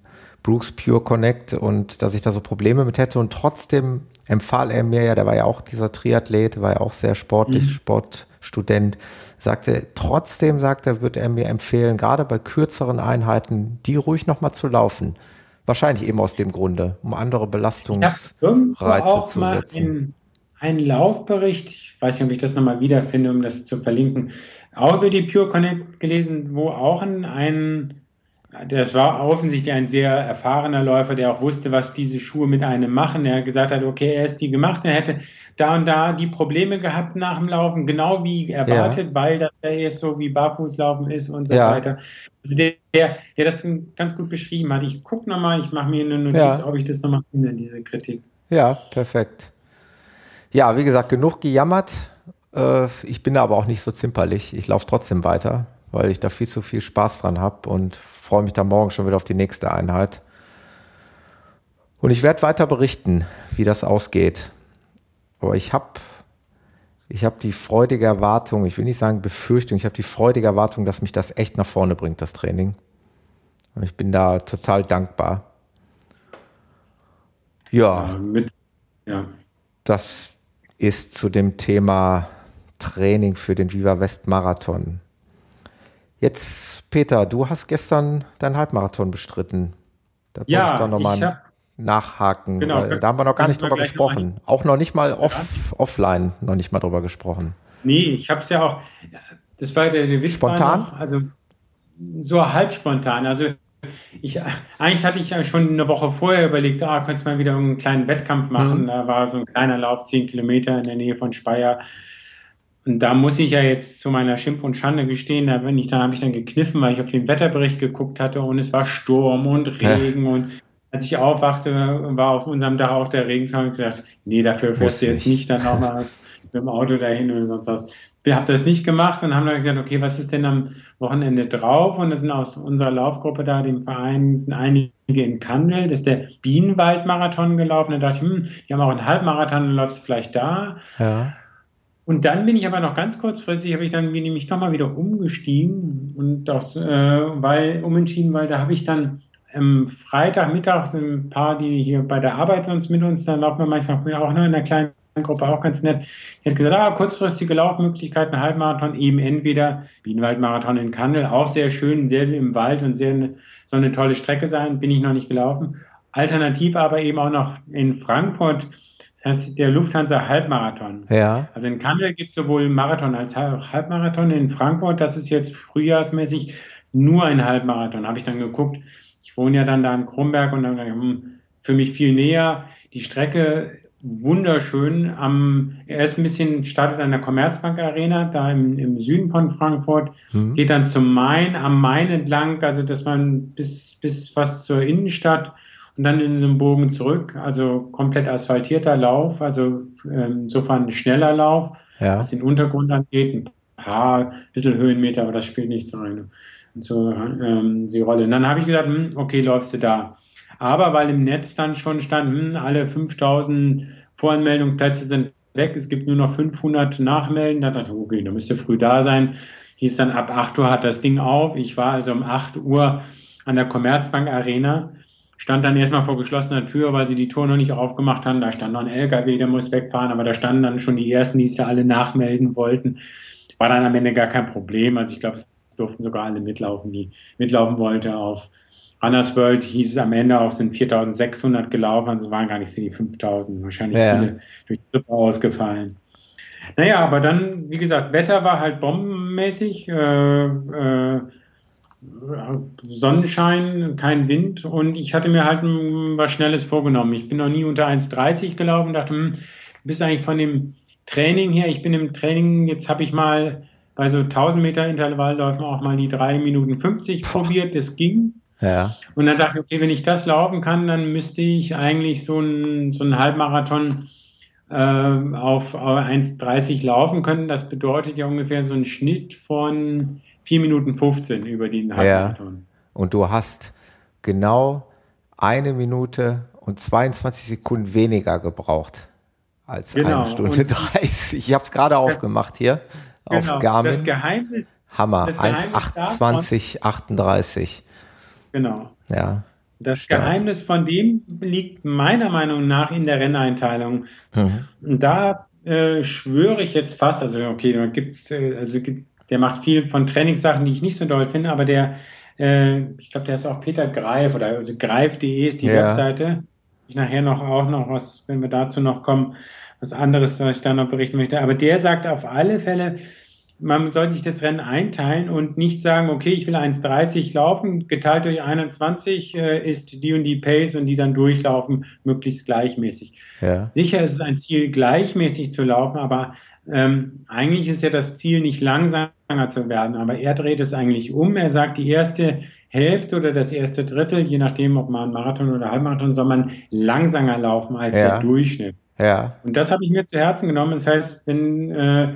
Brooks Pure Connect und dass ich da so Probleme mit hätte und trotzdem empfahl er mir ja, der war ja auch dieser Triathlet, war ja auch sehr sportlich, mhm. Sportstudent, sagte, trotzdem sagt er, würde er mir empfehlen, gerade bei kürzeren Einheiten, die ruhig nochmal zu laufen. Wahrscheinlich eben aus dem Grunde, um andere Belastungsreize zu setzen.
Ein Laufbericht, ich weiß nicht, ob ich das nochmal wiederfinde, um das zu verlinken, auch über die Pure Connect gelesen, wo auch ein, ein das war offensichtlich ein sehr erfahrener Läufer, der auch wusste, was diese Schuhe mit einem machen. Er gesagt hat, okay, er ist die gemacht, er hätte da und da die Probleme gehabt nach dem Laufen, genau wie erwartet, ja. weil das ja jetzt so wie Barfußlaufen ist und so ja. weiter. Also der, der, der das ganz gut beschrieben hat. Ich gucke nochmal, ich mache mir eine Notiz, ja. ob ich das nochmal finde, diese Kritik.
Ja, perfekt. Ja, wie gesagt, genug gejammert. Äh, ich bin da aber auch nicht so zimperlich. Ich laufe trotzdem weiter, weil ich da viel zu viel Spaß dran habe und freue mich dann morgen schon wieder auf die nächste Einheit. Und ich werde weiter berichten, wie das ausgeht. Aber ich habe ich hab die freudige Erwartung, ich will nicht sagen Befürchtung, ich habe die freudige Erwartung, dass mich das echt nach vorne bringt, das Training. Und ich bin da total dankbar. Ja, ja, mit, ja. das ist zu dem Thema Training für den Viva West Marathon. Jetzt, Peter, du hast gestern deinen Halbmarathon bestritten.
Da ja, ich
nochmal nachhaken, genau, da haben wir noch gar nicht drüber gesprochen. Noch auch noch nicht mal off, offline noch nicht mal drüber gesprochen.
Nee, ich habe es ja auch, das war der, der
Witz Spontan?
Noch, also so halb spontan. Also ich, eigentlich hatte ich ja schon eine Woche vorher überlegt, ah, könntest mal wieder einen kleinen Wettkampf machen. Mhm. Da war so ein kleiner Lauf, zehn Kilometer in der Nähe von Speyer. Und da muss ich ja jetzt zu meiner Schimpf und Schande gestehen, da bin ich, dann habe ich dann gekniffen, weil ich auf den Wetterbericht geguckt hatte und es war Sturm und Regen ja. und als ich aufwachte, war auf unserem Dach auch der Regenzaun und gesagt, nee, dafür fährst du jetzt nicht dann auch mal mit dem Auto dahin oder sonst was. wir haben das nicht gemacht und haben dann gesagt, okay, was ist denn am Wochenende drauf? Und da sind aus unserer Laufgruppe da, dem Verein, sind einige in Kandel, das ist der Bienenwald-Marathon gelaufen. Da dachte ich, hm, die haben auch einen Halbmarathon, dann läufst du vielleicht da. Ja. Und dann bin ich aber noch ganz kurzfristig, habe ich dann nämlich nochmal wieder umgestiegen und das, äh, weil, umentschieden, weil da habe ich dann am Freitagmittag ein paar, die hier bei der Arbeit sonst mit uns, dann laufen wir manchmal auch noch in einer kleinen Gruppe, auch ganz nett. Die hat gesagt, ah, kurzfristige Laufmöglichkeiten, Halbmarathon, eben entweder Bienenwaldmarathon in Kandel, auch sehr schön, sehr im Wald und sehr so eine tolle Strecke sein, bin ich noch nicht gelaufen. Alternativ aber eben auch noch in Frankfurt, das heißt der Lufthansa Halbmarathon. Ja. Also in Kandel gibt es sowohl Marathon als Halbmarathon. In Frankfurt, das ist jetzt frühjahrsmäßig nur ein Halbmarathon. Habe ich dann geguckt, ich wohne ja dann da in Kronberg und dann hm, für mich viel näher. Die Strecke wunderschön. Am, er ist ein bisschen, startet an der Commerzbank Arena, da im, im Süden von Frankfurt, mhm. geht dann zum Main, am Main entlang, also dass man bis, bis fast zur Innenstadt und dann in so einem Bogen zurück, also komplett asphaltierter Lauf, also ähm, insofern ein schneller Lauf, ja. was den Untergrund angeht, ein paar bisschen Höhenmeter, aber das spielt nichts rein und so ähm, die Rolle. Und dann habe ich gesagt, hm, okay, läufst du da. Aber weil im Netz dann schon stand, hm, alle 5000 Voranmeldungsplätze sind weg, es gibt nur noch 500 Nachmelden, da dachte ich, okay, da müsste früh da sein. Hieß dann, ab 8 Uhr hat das Ding auf. Ich war also um 8 Uhr an der Commerzbank Arena, stand dann erstmal vor geschlossener Tür, weil sie die Tour noch nicht aufgemacht haben. Da stand noch ein LKW, der muss wegfahren, aber da standen dann schon die ersten, die es ja alle nachmelden wollten. War dann am Ende gar kein Problem. Also ich glaube, es durften sogar alle mitlaufen, die mitlaufen wollten. Auf Runners World hieß es am Ende auch, sind 4600 gelaufen, also waren gar nicht so die 5000, wahrscheinlich ja. viele durch Grippe ausgefallen. Naja, aber dann, wie gesagt, Wetter war halt bombenmäßig, äh, äh, Sonnenschein, kein Wind und ich hatte mir halt was Schnelles vorgenommen. Ich bin noch nie unter 1,30 gelaufen, dachte, hm, bist eigentlich von dem Training her, ich bin im Training, jetzt habe ich mal bei so 1000 Meter Intervallläufen auch mal die 3 Minuten 50 probiert, das ging. Ja. Und dann dachte ich, okay, wenn ich das laufen kann, dann müsste ich eigentlich so einen so Halbmarathon äh, auf 1,30 laufen können. Das bedeutet ja ungefähr so einen Schnitt von 4 Minuten 15 über den Halbmarathon. Ja.
Und du hast genau eine Minute und 22 Sekunden weniger gebraucht als genau. eine Stunde und 30. Ich habe es gerade aufgemacht hier auf genau. Garmin. Das Geheimnis. Hammer. 1,28, 38.
Genau.
Ja.
Das stark. Geheimnis von dem liegt meiner Meinung nach in der Renneinteilung. Mhm. Und da äh, schwöre ich jetzt fast, also okay, da gibt's, äh, also der macht viel von Trainingssachen, die ich nicht so doll finde, aber der, äh, ich glaube, der ist auch Peter Greif oder also greif.de ist die ja. Webseite. Ich nachher noch auch noch was, wenn wir dazu noch kommen, was anderes, was ich da noch berichten möchte. Aber der sagt auf alle Fälle, man soll sich das Rennen einteilen und nicht sagen, okay, ich will 1,30 laufen, geteilt durch 21 äh, ist die und die Pace und die dann durchlaufen, möglichst gleichmäßig. Ja. Sicher ist es ein Ziel, gleichmäßig zu laufen, aber ähm, eigentlich ist ja das Ziel, nicht langsamer zu werden. Aber er dreht es eigentlich um. Er sagt, die erste Hälfte oder das erste Drittel, je nachdem, ob man Marathon oder Halbmarathon, soll man langsamer laufen als ja. der Durchschnitt. Ja. Und das habe ich mir zu Herzen genommen. Das heißt, wenn äh,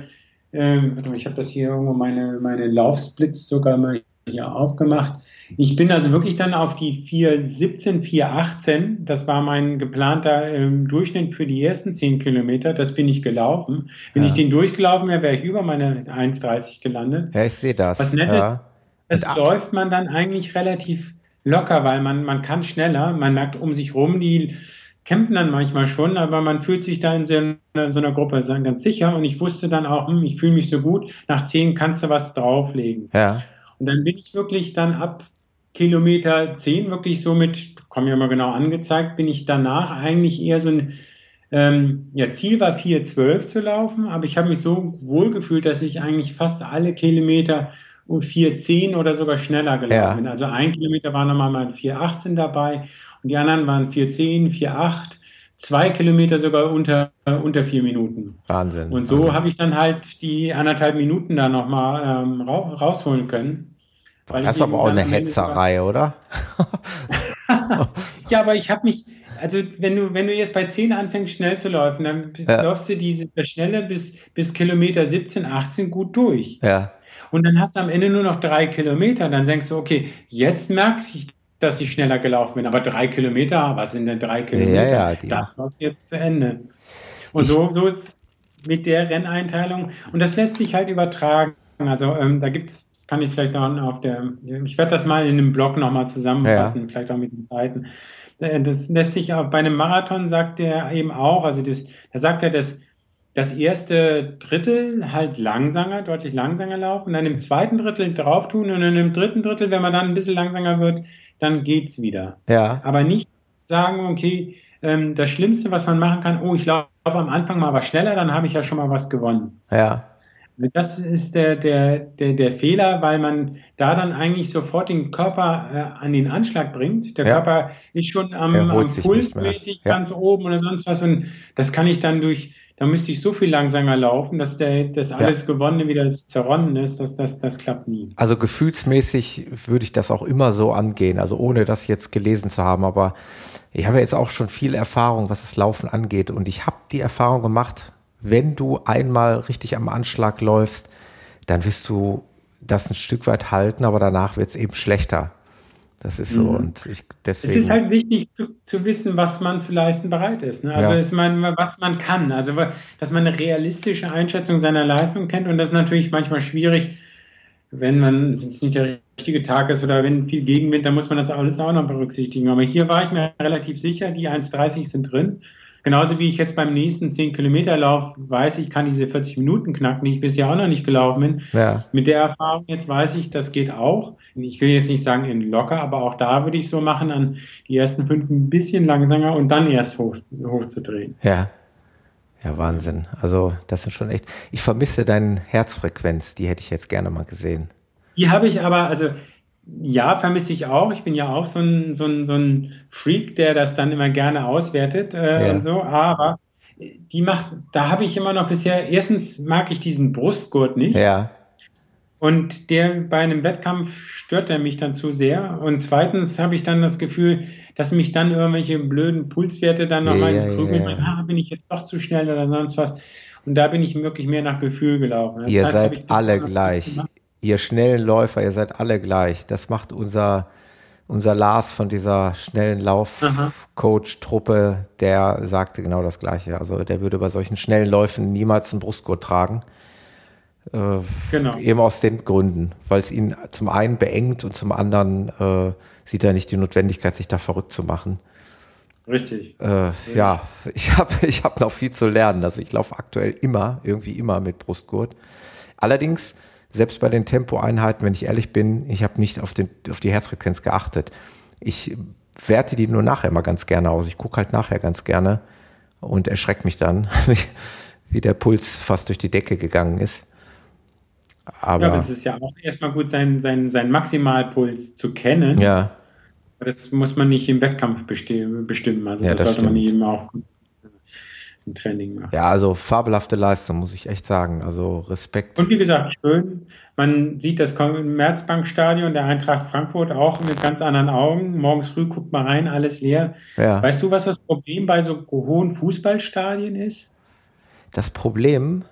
ähm, ich habe das hier irgendwo meine, meine Laufsplits sogar mal hier aufgemacht. Ich bin also wirklich dann auf die 417, 418. Das war mein geplanter ähm, Durchschnitt für die ersten 10 Kilometer. Das bin ich gelaufen. Wenn ja. ich den durchgelaufen wäre, wäre ich über meine 1,30 gelandet.
Ja, ich sehe das.
Was nett ja. ist, es läuft man dann eigentlich relativ locker, weil man, man kann schneller. Man merkt um sich rum die kämpfen dann manchmal schon, aber man fühlt sich da in so einer, so einer Gruppe ganz sicher und ich wusste dann auch, hm, ich fühle mich so gut, nach zehn kannst du was drauflegen. Ja. Und dann bin ich wirklich dann ab Kilometer zehn wirklich so mit, kommen ja mal genau angezeigt, bin ich danach eigentlich eher so ein, ähm, ja, Ziel war 4,12 zu laufen, aber ich habe mich so wohl gefühlt, dass ich eigentlich fast alle Kilometer um 4,10 oder sogar schneller gelaufen ja. bin. Also ein Kilometer war nochmal mal 4,18 dabei und die anderen waren 4,10, 4,8, zwei Kilometer sogar unter, äh, unter vier Minuten.
Wahnsinn.
Und so habe ich dann halt die anderthalb Minuten da nochmal ähm, rausholen können.
das ist aber auch eine Hetzerei, oder? (laughs)
ja, aber ich habe mich, also wenn du, wenn du jetzt bei 10 anfängst, schnell zu laufen, dann ja. läufst du diese Schnelle bis, bis Kilometer 17, 18 gut durch.
Ja.
Und dann hast du am Ende nur noch drei Kilometer. Dann denkst du, okay, jetzt merkst ich, dass ich schneller gelaufen bin. Aber drei Kilometer, was sind denn drei Kilometer?
Ja, ja,
das läuft jetzt zu Ende. Und so, so ist mit der Renneinteilung. Und das lässt sich halt übertragen. Also ähm, da gibt es, das kann ich vielleicht auch auf der, ich werde das mal in einem Blog nochmal zusammenfassen, ja. vielleicht auch mit den Zeiten. Äh, das lässt sich auch bei einem Marathon, sagt er eben auch, also das, da sagt er, dass das erste Drittel halt langsamer, deutlich langsamer laufen, dann im zweiten Drittel drauf tun und dann im dritten Drittel, wenn man dann ein bisschen langsamer wird, dann geht's wieder.
Ja.
Aber nicht sagen, okay, ähm, das Schlimmste, was man machen kann, oh, ich laufe am Anfang mal was schneller, dann habe ich ja schon mal was gewonnen.
Ja.
Das ist der, der, der, der Fehler, weil man da dann eigentlich sofort den Körper äh, an den Anschlag bringt. Der ja. Körper ist schon am, am Pulsmäßig ja. ganz oben oder sonst was. Und das kann ich dann durch, da müsste ich so viel langsamer laufen, dass der, das alles ja. Gewonnene wieder zerronnen ist. Das, das, das klappt nie.
Also gefühlsmäßig würde ich das auch immer so angehen, also ohne das jetzt gelesen zu haben. Aber ich habe jetzt auch schon viel Erfahrung, was das Laufen angeht. Und ich habe die Erfahrung gemacht, wenn du einmal richtig am Anschlag läufst, dann wirst du das ein Stück weit halten, aber danach wird es eben schlechter. Das ist so mhm. und ich deswegen.
Es ist halt wichtig zu, zu, wissen, was man zu leisten bereit ist. Ne? Also ja. ist man, was man kann. Also dass man eine realistische Einschätzung seiner Leistung kennt und das ist natürlich manchmal schwierig, wenn man wenn es nicht der richtige Tag ist oder wenn viel Gegenwind, dann muss man das alles auch noch berücksichtigen. Aber hier war ich mir relativ sicher, die 1,30 sind drin. Genauso wie ich jetzt beim nächsten 10 Kilometer Lauf weiß, ich kann diese 40 Minuten knacken, die ich bisher auch noch nicht gelaufen bin.
Ja.
Mit der Erfahrung jetzt weiß ich, das geht auch. Ich will jetzt nicht sagen in locker, aber auch da würde ich so machen, an die ersten fünf ein bisschen langsamer und dann erst hoch, hochzudrehen.
Ja. Ja, Wahnsinn. Also, das sind schon echt. Ich vermisse deine Herzfrequenz, die hätte ich jetzt gerne mal gesehen.
Die habe ich aber, also ja, vermisse ich auch. Ich bin ja auch so ein, so ein, so ein Freak, der das dann immer gerne auswertet äh, ja. und so. Aber die macht, da habe ich immer noch bisher, erstens mag ich diesen Brustgurt nicht.
Ja.
Und der bei einem Wettkampf stört er mich dann zu sehr. Und zweitens habe ich dann das Gefühl, dass mich dann irgendwelche blöden Pulswerte dann nochmal ja, ins Krügeln, ja, ja. ah, bin ich jetzt doch zu schnell oder sonst was. Und da bin ich wirklich mehr nach Gefühl gelaufen.
Das Ihr heißt, seid alle gleich ihr schnellen Läufer, ihr seid alle gleich. Das macht unser, unser Lars von dieser schnellen Lauf-Coach-Truppe, der sagte genau das Gleiche. Also der würde bei solchen schnellen Läufen niemals einen Brustgurt tragen. Äh, genau. Eben aus den Gründen, weil es ihn zum einen beengt und zum anderen äh, sieht er nicht die Notwendigkeit, sich da verrückt zu machen.
Richtig.
Äh, ja, ich habe (laughs) ich hab noch viel zu lernen. Also ich laufe aktuell immer, irgendwie immer mit Brustgurt. Allerdings selbst bei den Tempoeinheiten, wenn ich ehrlich bin, ich habe nicht auf, den, auf die Herzfrequenz geachtet. Ich werte die nur nachher immer ganz gerne aus. Ich gucke halt nachher ganz gerne und erschreckt mich dann, (laughs) wie der Puls fast durch die Decke gegangen ist. Aber,
ja, es ist ja auch erstmal gut, seinen sein, sein Maximalpuls zu kennen.
Ja.
Das muss man nicht im Wettkampf bestimmen. Also
ja,
das,
das sollte stimmt. man
eben auch im Training macht.
Ja, also fabelhafte Leistung, muss ich echt sagen. Also Respekt.
Und wie gesagt, schön. Man sieht das Commerzbankstadion der Eintracht Frankfurt auch mit ganz anderen Augen. Morgens früh guckt man rein, alles leer.
Ja.
Weißt du, was das Problem bei so hohen Fußballstadien ist?
Das Problem?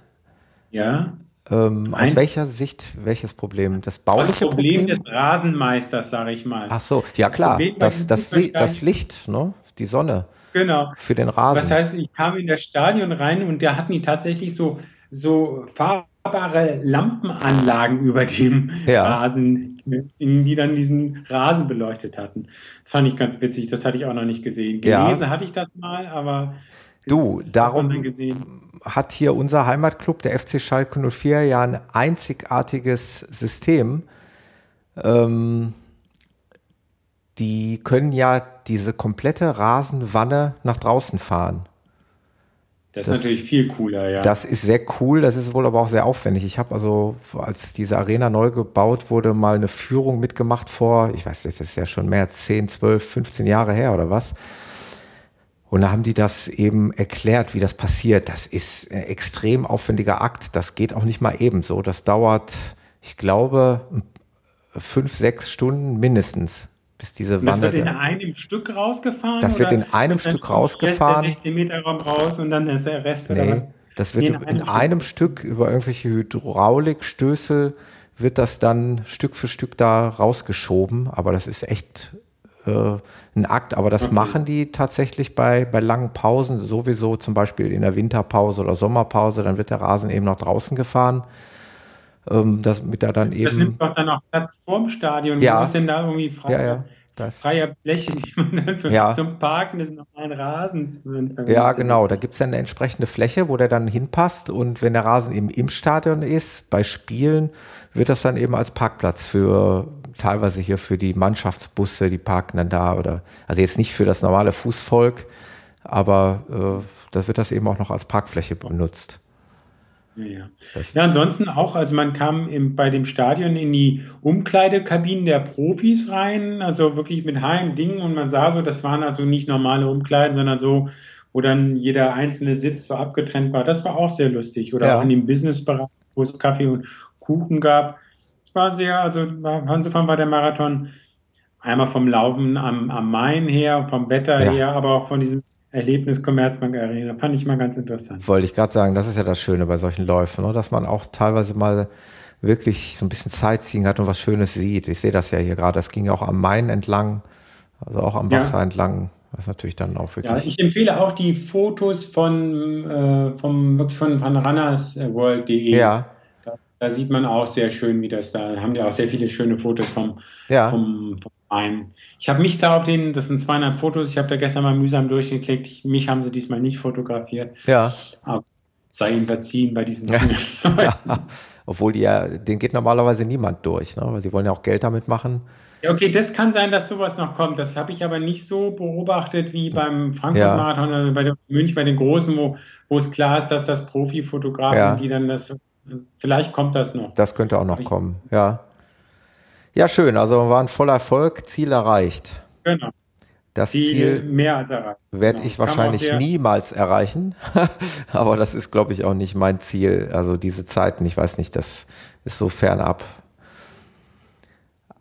Ja.
Ähm, aus welcher Sicht, welches Problem? Das bauliche das
Problem, Problem? des Rasenmeisters, sage ich mal.
Ach so, ja das klar, das, das, das Licht, ne? die Sonne.
Genau.
Für den Rasen.
Das heißt, ich kam in das Stadion rein und da hatten die tatsächlich so, so fahrbare Lampenanlagen über dem ja. Rasen, die dann diesen Rasen beleuchtet hatten. Das fand ich ganz witzig, das hatte ich auch noch nicht gesehen. Gelesen ja. hatte ich das mal, aber
Du, darum hat hier unser Heimatclub, der FC Schalke 04, ja ein einzigartiges System. Ähm, die können ja diese komplette Rasenwanne nach draußen fahren.
Das, das, ist natürlich viel cooler, ja.
Das ist sehr cool, das ist wohl aber auch sehr aufwendig. Ich habe also, als diese Arena neu gebaut wurde, mal eine Führung mitgemacht vor, ich weiß nicht, das ist ja schon mehr als 10, 12, 15 Jahre her oder was. Und da haben die das eben erklärt, wie das passiert. Das ist ein extrem aufwendiger Akt. Das geht auch nicht mal ebenso. Das dauert, ich glaube, fünf, sechs Stunden mindestens bis diese Wanne.
Das wird in einem Stück rausgefahren?
Das wird in einem Stück rausgefahren.
16 Meter Raum raus und dann ist der Rest
nee, oder was? Das wird in, in einem, einem Stück. Stück über irgendwelche Hydraulikstößel wird das dann Stück für Stück da rausgeschoben. Aber das ist echt äh, ein Akt. Aber das okay. machen die tatsächlich bei, bei langen Pausen, sowieso zum Beispiel in der Winterpause oder Sommerpause. Dann wird der Rasen eben noch draußen gefahren. Ähm, das mit da dann eben. Das
nimmt doch dann auch Platz vorm Stadion.
Ja.
Was ist denn da irgendwie frei?
Ja, ja.
Das. Freier Fläche, die man dann für, ja. zum Parken des normalen Rasens
Ja, genau. Da gibt es dann eine entsprechende Fläche, wo der dann hinpasst. Und wenn der Rasen eben im Stadion ist, bei Spielen, wird das dann eben als Parkplatz für teilweise hier für die Mannschaftsbusse, die parken dann da oder also jetzt nicht für das normale Fußvolk, aber äh, das wird das eben auch noch als Parkfläche benutzt.
Ja, ja. ansonsten auch, also man kam im, bei dem Stadion in die Umkleidekabinen der Profis rein, also wirklich mit heim Dingen und man sah so, das waren also nicht normale Umkleiden, sondern so, wo dann jeder einzelne Sitz so abgetrennt war. Das war auch sehr lustig. Oder ja. auch in dem Businessbereich, wo es Kaffee und Kuchen gab. Es war sehr, also insofern war der Marathon einmal vom Laufen am, am Main her, vom Wetter ja. her, aber auch von diesem Erlebnis Commerzbank Arena. Fand ich mal ganz interessant.
Wollte ich gerade sagen, das ist ja das Schöne bei solchen Läufen, ne? dass man auch teilweise mal wirklich so ein bisschen Sightseeing hat und was Schönes sieht. Ich sehe das ja hier gerade. Das ging ja auch am Main entlang, also auch am Wasser ja. entlang. Das natürlich dann auch wirklich.
Ja, ich empfehle auch die Fotos von, äh, vom, von, von runnersworld.de.
Ja.
Das, da sieht man auch sehr schön, wie das da, haben die auch sehr viele schöne Fotos vom,
ja.
vom, vom ein. Ich habe mich da auf den, das sind 200 Fotos, ich habe da gestern mal mühsam durchgeklickt. Ich, mich haben sie diesmal nicht fotografiert.
Ja.
Aber sei ihnen verziehen bei diesen
ja. (laughs) ja. Obwohl die ja, den geht normalerweise niemand durch, ne? weil sie wollen ja auch Geld damit machen.
Ja, okay, das kann sein, dass sowas noch kommt. Das habe ich aber nicht so beobachtet wie beim Frankfurt-Marathon ja. oder bei der München, bei den Großen, wo, wo es klar ist, dass das Profifotografen, ja. die dann das, vielleicht kommt das noch.
Das könnte auch noch kommen, ja. Ja, schön. Also war ein voller Erfolg, Ziel erreicht.
Genau.
Das Ziel,
Ziel mehr als erreicht.
Werde genau. ich wahrscheinlich niemals erreichen. (laughs) Aber das ist, glaube ich, auch nicht mein Ziel. Also diese Zeiten, ich weiß nicht, das ist so fernab.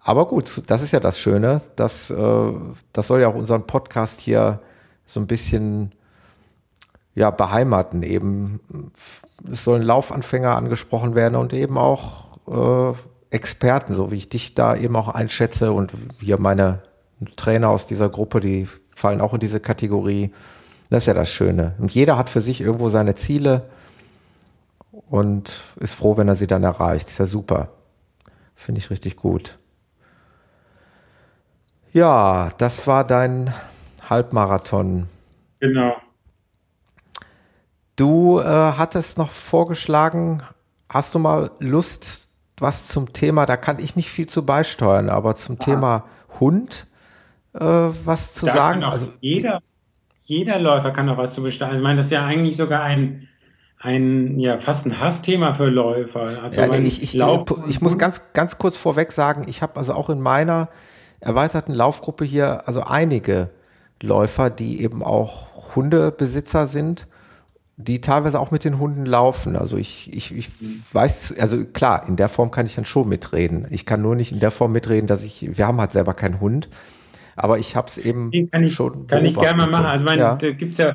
Aber gut, das ist ja das Schöne. Das, äh, das soll ja auch unseren Podcast hier so ein bisschen ja, beheimaten. Eben, es sollen Laufanfänger angesprochen werden und eben auch äh, Experten, so wie ich dich da eben auch einschätze und hier meine Trainer aus dieser Gruppe, die fallen auch in diese Kategorie. Das ist ja das Schöne. Und jeder hat für sich irgendwo seine Ziele und ist froh, wenn er sie dann erreicht. Ist ja super. Finde ich richtig gut. Ja, das war dein Halbmarathon.
Genau.
Du äh, hattest noch vorgeschlagen, hast du mal Lust, was zum Thema, da kann ich nicht viel zu beisteuern, aber zum Aha. Thema Hund äh, was zu da sagen.
also jeder, jeder Läufer kann doch was zu besteuern. Also ich meine, das ist ja eigentlich sogar ein, ein ja fast ein Hassthema für Läufer. Also
ja, ich, ich, ich muss ganz, ganz kurz vorweg sagen, ich habe also auch in meiner erweiterten Laufgruppe hier also einige Läufer, die eben auch Hundebesitzer sind die teilweise auch mit den Hunden laufen. Also ich, ich, ich weiß, also klar, in der Form kann ich dann schon mitreden. Ich kann nur nicht in der Form mitreden, dass ich, wir haben halt selber keinen Hund, aber ich habe es eben
kann ich, schon. Kann ich gerne mal machen. Also meine, ja. da gibt es ja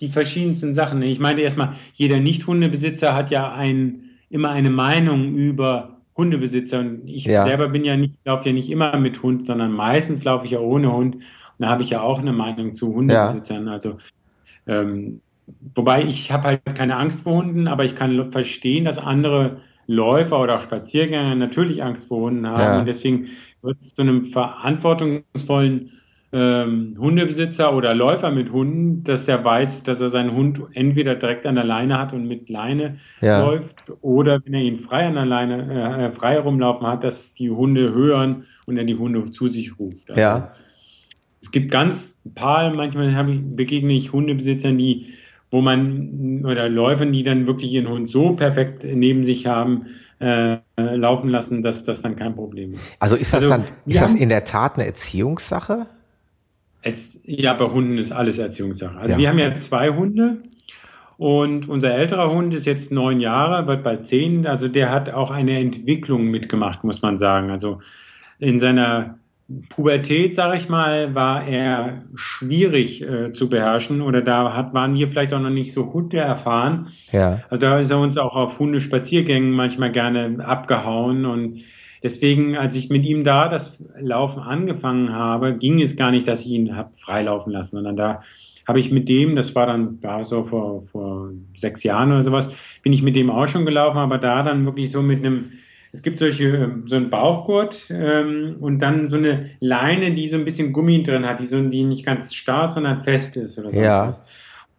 die verschiedensten Sachen. Ich meine erstmal, jeder Nicht-Hundebesitzer hat ja ein, immer eine Meinung über Hundebesitzer. Und ich ja. selber bin ja nicht, laufe ja nicht immer mit Hund, sondern meistens laufe ich ja ohne Hund. Und da habe ich ja auch eine Meinung zu Hundebesitzern. Ja. Also ähm, Wobei ich habe halt keine Angst vor Hunden, aber ich kann verstehen, dass andere Läufer oder auch Spaziergänger natürlich Angst vor Hunden haben. Ja. Und deswegen wird es zu einem verantwortungsvollen ähm, Hundebesitzer oder Läufer mit Hunden, dass der weiß, dass er seinen Hund entweder direkt an der Leine hat und mit Leine ja. läuft oder wenn er ihn frei an der Leine, äh, frei rumlaufen hat, dass die Hunde hören und er die Hunde zu sich ruft.
Also, ja.
Es gibt ganz ein paar, manchmal ich, begegne ich Hundebesitzern, die wo man oder Läufern, die dann wirklich ihren Hund so perfekt neben sich haben, äh, laufen lassen, dass das dann kein Problem ist.
Also ist das also, dann, ist das in der Tat eine Erziehungssache?
Es, ja, bei Hunden ist alles Erziehungssache. Also ja. wir haben ja zwei Hunde und unser älterer Hund ist jetzt neun Jahre, wird bald zehn. Also der hat auch eine Entwicklung mitgemacht, muss man sagen. Also in seiner Pubertät, sage ich mal, war er schwierig äh, zu beherrschen oder da hat, waren wir vielleicht auch noch nicht so Hunde erfahren. Ja. Also da ist er uns auch auf Hundespaziergängen manchmal gerne abgehauen und deswegen, als ich mit ihm da das Laufen angefangen habe, ging es gar nicht, dass ich ihn habe freilaufen lassen, sondern da habe ich mit dem, das war dann da so vor, vor sechs Jahren oder sowas, bin ich mit dem auch schon gelaufen, aber da dann wirklich so mit einem es gibt solche, so einen Bauchgurt ähm, und dann so eine Leine, die so ein bisschen Gummi drin hat, die, so, die nicht ganz starr, sondern fest ist oder so. Ja.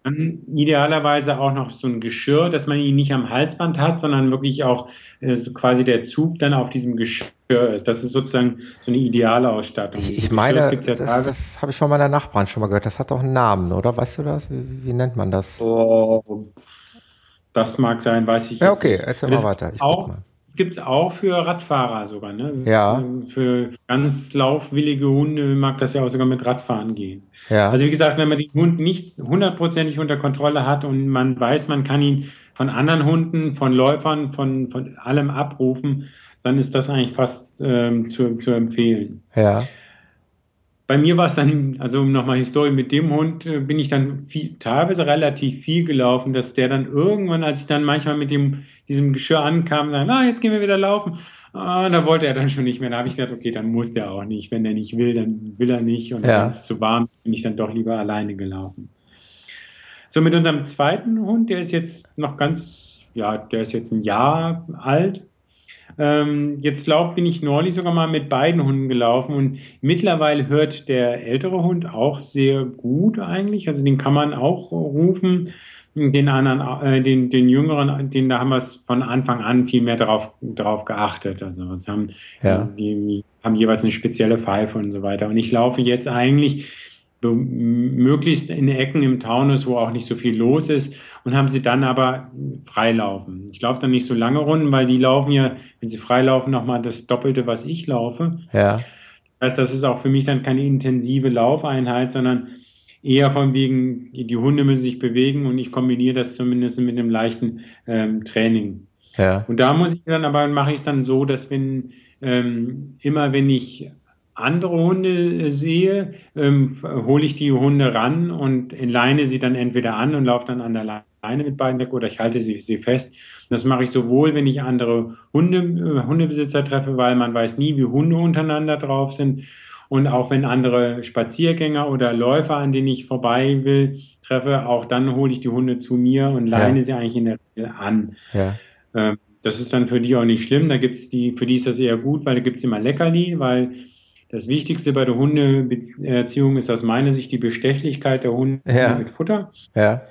Dann idealerweise auch noch so ein Geschirr, dass man ihn nicht am Halsband hat, sondern wirklich auch äh, so quasi der Zug dann auf diesem Geschirr ist. Das ist sozusagen so eine ideale Ausstattung.
Ich, ich meine, ja das, das habe ich von meiner Nachbarn schon mal gehört. Das hat doch einen Namen, oder? Weißt du das? Wie, wie nennt man das? Oh,
das mag sein, weiß ich.
Ja, okay, erzähl mal weiter.
Ich auch, mal. Gibt es auch für Radfahrer sogar. Ne?
Ja.
Für ganz laufwillige Hunde mag das ja auch sogar mit Radfahren gehen. Ja. Also wie gesagt, wenn man den Hund nicht hundertprozentig unter Kontrolle hat und man weiß, man kann ihn von anderen Hunden, von Läufern, von, von allem abrufen, dann ist das eigentlich fast ähm, zu, zu empfehlen.
Ja
bei mir war es dann, also um nochmal Historie, mit dem Hund äh, bin ich dann viel, teilweise relativ viel gelaufen, dass der dann irgendwann, als ich dann manchmal mit dem, diesem Geschirr ankam, dann, ah, jetzt gehen wir wieder laufen. Ah, da wollte er dann schon nicht mehr. Da habe ich gedacht, okay, dann muss der auch nicht. Wenn er nicht will, dann will er nicht. Und ja. wenn es zu warm bin ich dann doch lieber alleine gelaufen. So, mit unserem zweiten Hund, der ist jetzt noch ganz, ja, der ist jetzt ein Jahr alt. Ähm, jetzt lauf, bin ich neulich sogar mal mit beiden Hunden gelaufen und mittlerweile hört der ältere Hund auch sehr gut eigentlich. Also den kann man auch rufen. Den anderen, äh, den, den jüngeren, den da haben wir es von Anfang an viel mehr darauf, darauf geachtet. Also es haben, ja. die, haben jeweils eine spezielle Pfeife und so weiter. Und ich laufe jetzt eigentlich möglichst in Ecken im Taunus, wo auch nicht so viel los ist und haben sie dann aber freilaufen. Ich laufe dann nicht so lange Runden, weil die laufen ja, wenn sie freilaufen, nochmal das Doppelte, was ich laufe.
Ja.
Das heißt, das ist auch für mich dann keine intensive Laufeinheit, sondern eher von wegen, die Hunde müssen sich bewegen und ich kombiniere das zumindest mit einem leichten ähm, Training.
Ja.
Und da muss ich dann aber, mache ich es dann so, dass wenn ähm, immer wenn ich andere Hunde äh, sehe, ähm, hole ich die Hunde ran und leine sie dann entweder an und laufe dann an der Leine mit beiden weg oder ich halte sie, sie fest. Das mache ich sowohl, wenn ich andere Hunde, äh, Hundebesitzer treffe, weil man weiß nie, wie Hunde untereinander drauf sind. Und auch wenn andere Spaziergänger oder Läufer, an denen ich vorbei will, treffe, auch dann hole ich die Hunde zu mir und leine ja. sie eigentlich in der Regel an.
Ja.
Ähm, das ist dann für die auch nicht schlimm. Da gibt's die, für die ist das eher gut, weil da gibt's immer Leckerli, weil das Wichtigste bei der Hundeerziehung ist aus meiner Sicht die Bestechlichkeit der Hunde
ja.
mit Futter.
Ja.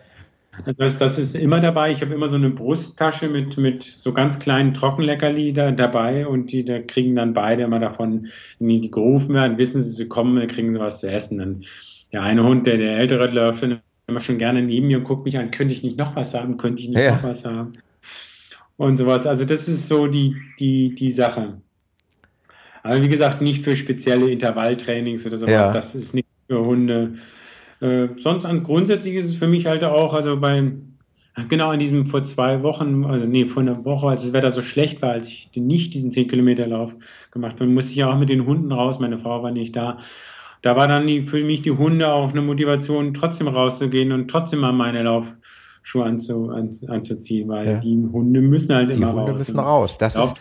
Das heißt, das ist immer dabei. Ich habe immer so eine Brusttasche mit, mit so ganz kleinen Trockenleckerli da, dabei und die da kriegen dann beide immer davon, wenn die gerufen werden, wissen sie, sie kommen, dann kriegen sie was zu essen. Dann der eine Hund, der, der ältere läuft immer schon gerne neben mir und guckt mich an, könnte ich nicht noch was haben, könnte ich nicht ja. noch was haben. Und sowas. Also das ist so die, die, die Sache. Aber wie gesagt, nicht für spezielle Intervalltrainings oder sowas. Ja. Das ist nicht für Hunde. Äh, sonst grundsätzlich ist es für mich halt auch, also bei, genau an diesem vor zwei Wochen, also nee, vor einer Woche, als das Wetter so schlecht war, als ich nicht diesen 10 Kilometer Lauf gemacht habe, musste ich ja auch mit den Hunden raus. Meine Frau war nicht da. Da war dann die, für mich die Hunde auch eine Motivation, trotzdem rauszugehen und trotzdem mal meine Laufschuhe anzu, an, anzuziehen, weil ja. die Hunde müssen halt
die
immer
Hunde raus. Die Hunde müssen raus. Das ist,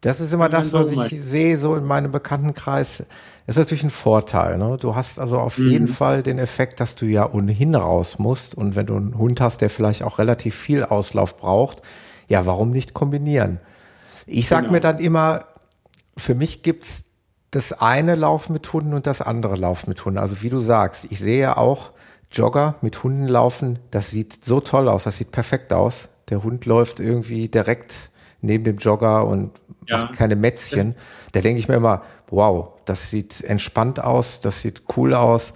das ist immer das, was ich sehe, so in meinem Bekanntenkreis. Das ist natürlich ein Vorteil. Ne? Du hast also auf mhm. jeden Fall den Effekt, dass du ja ohnehin raus musst. Und wenn du einen Hund hast, der vielleicht auch relativ viel Auslauf braucht, ja, warum nicht kombinieren? Ich sag genau. mir dann immer, für mich gibt's das eine Lauf mit Hunden und das andere Lauf mit Hunden. Also wie du sagst, ich sehe ja auch Jogger mit Hunden laufen. Das sieht so toll aus. Das sieht perfekt aus. Der Hund läuft irgendwie direkt neben dem Jogger und ja. macht keine Mätzchen. Da denke ich mir immer, wow, das sieht entspannt aus, das sieht cool aus.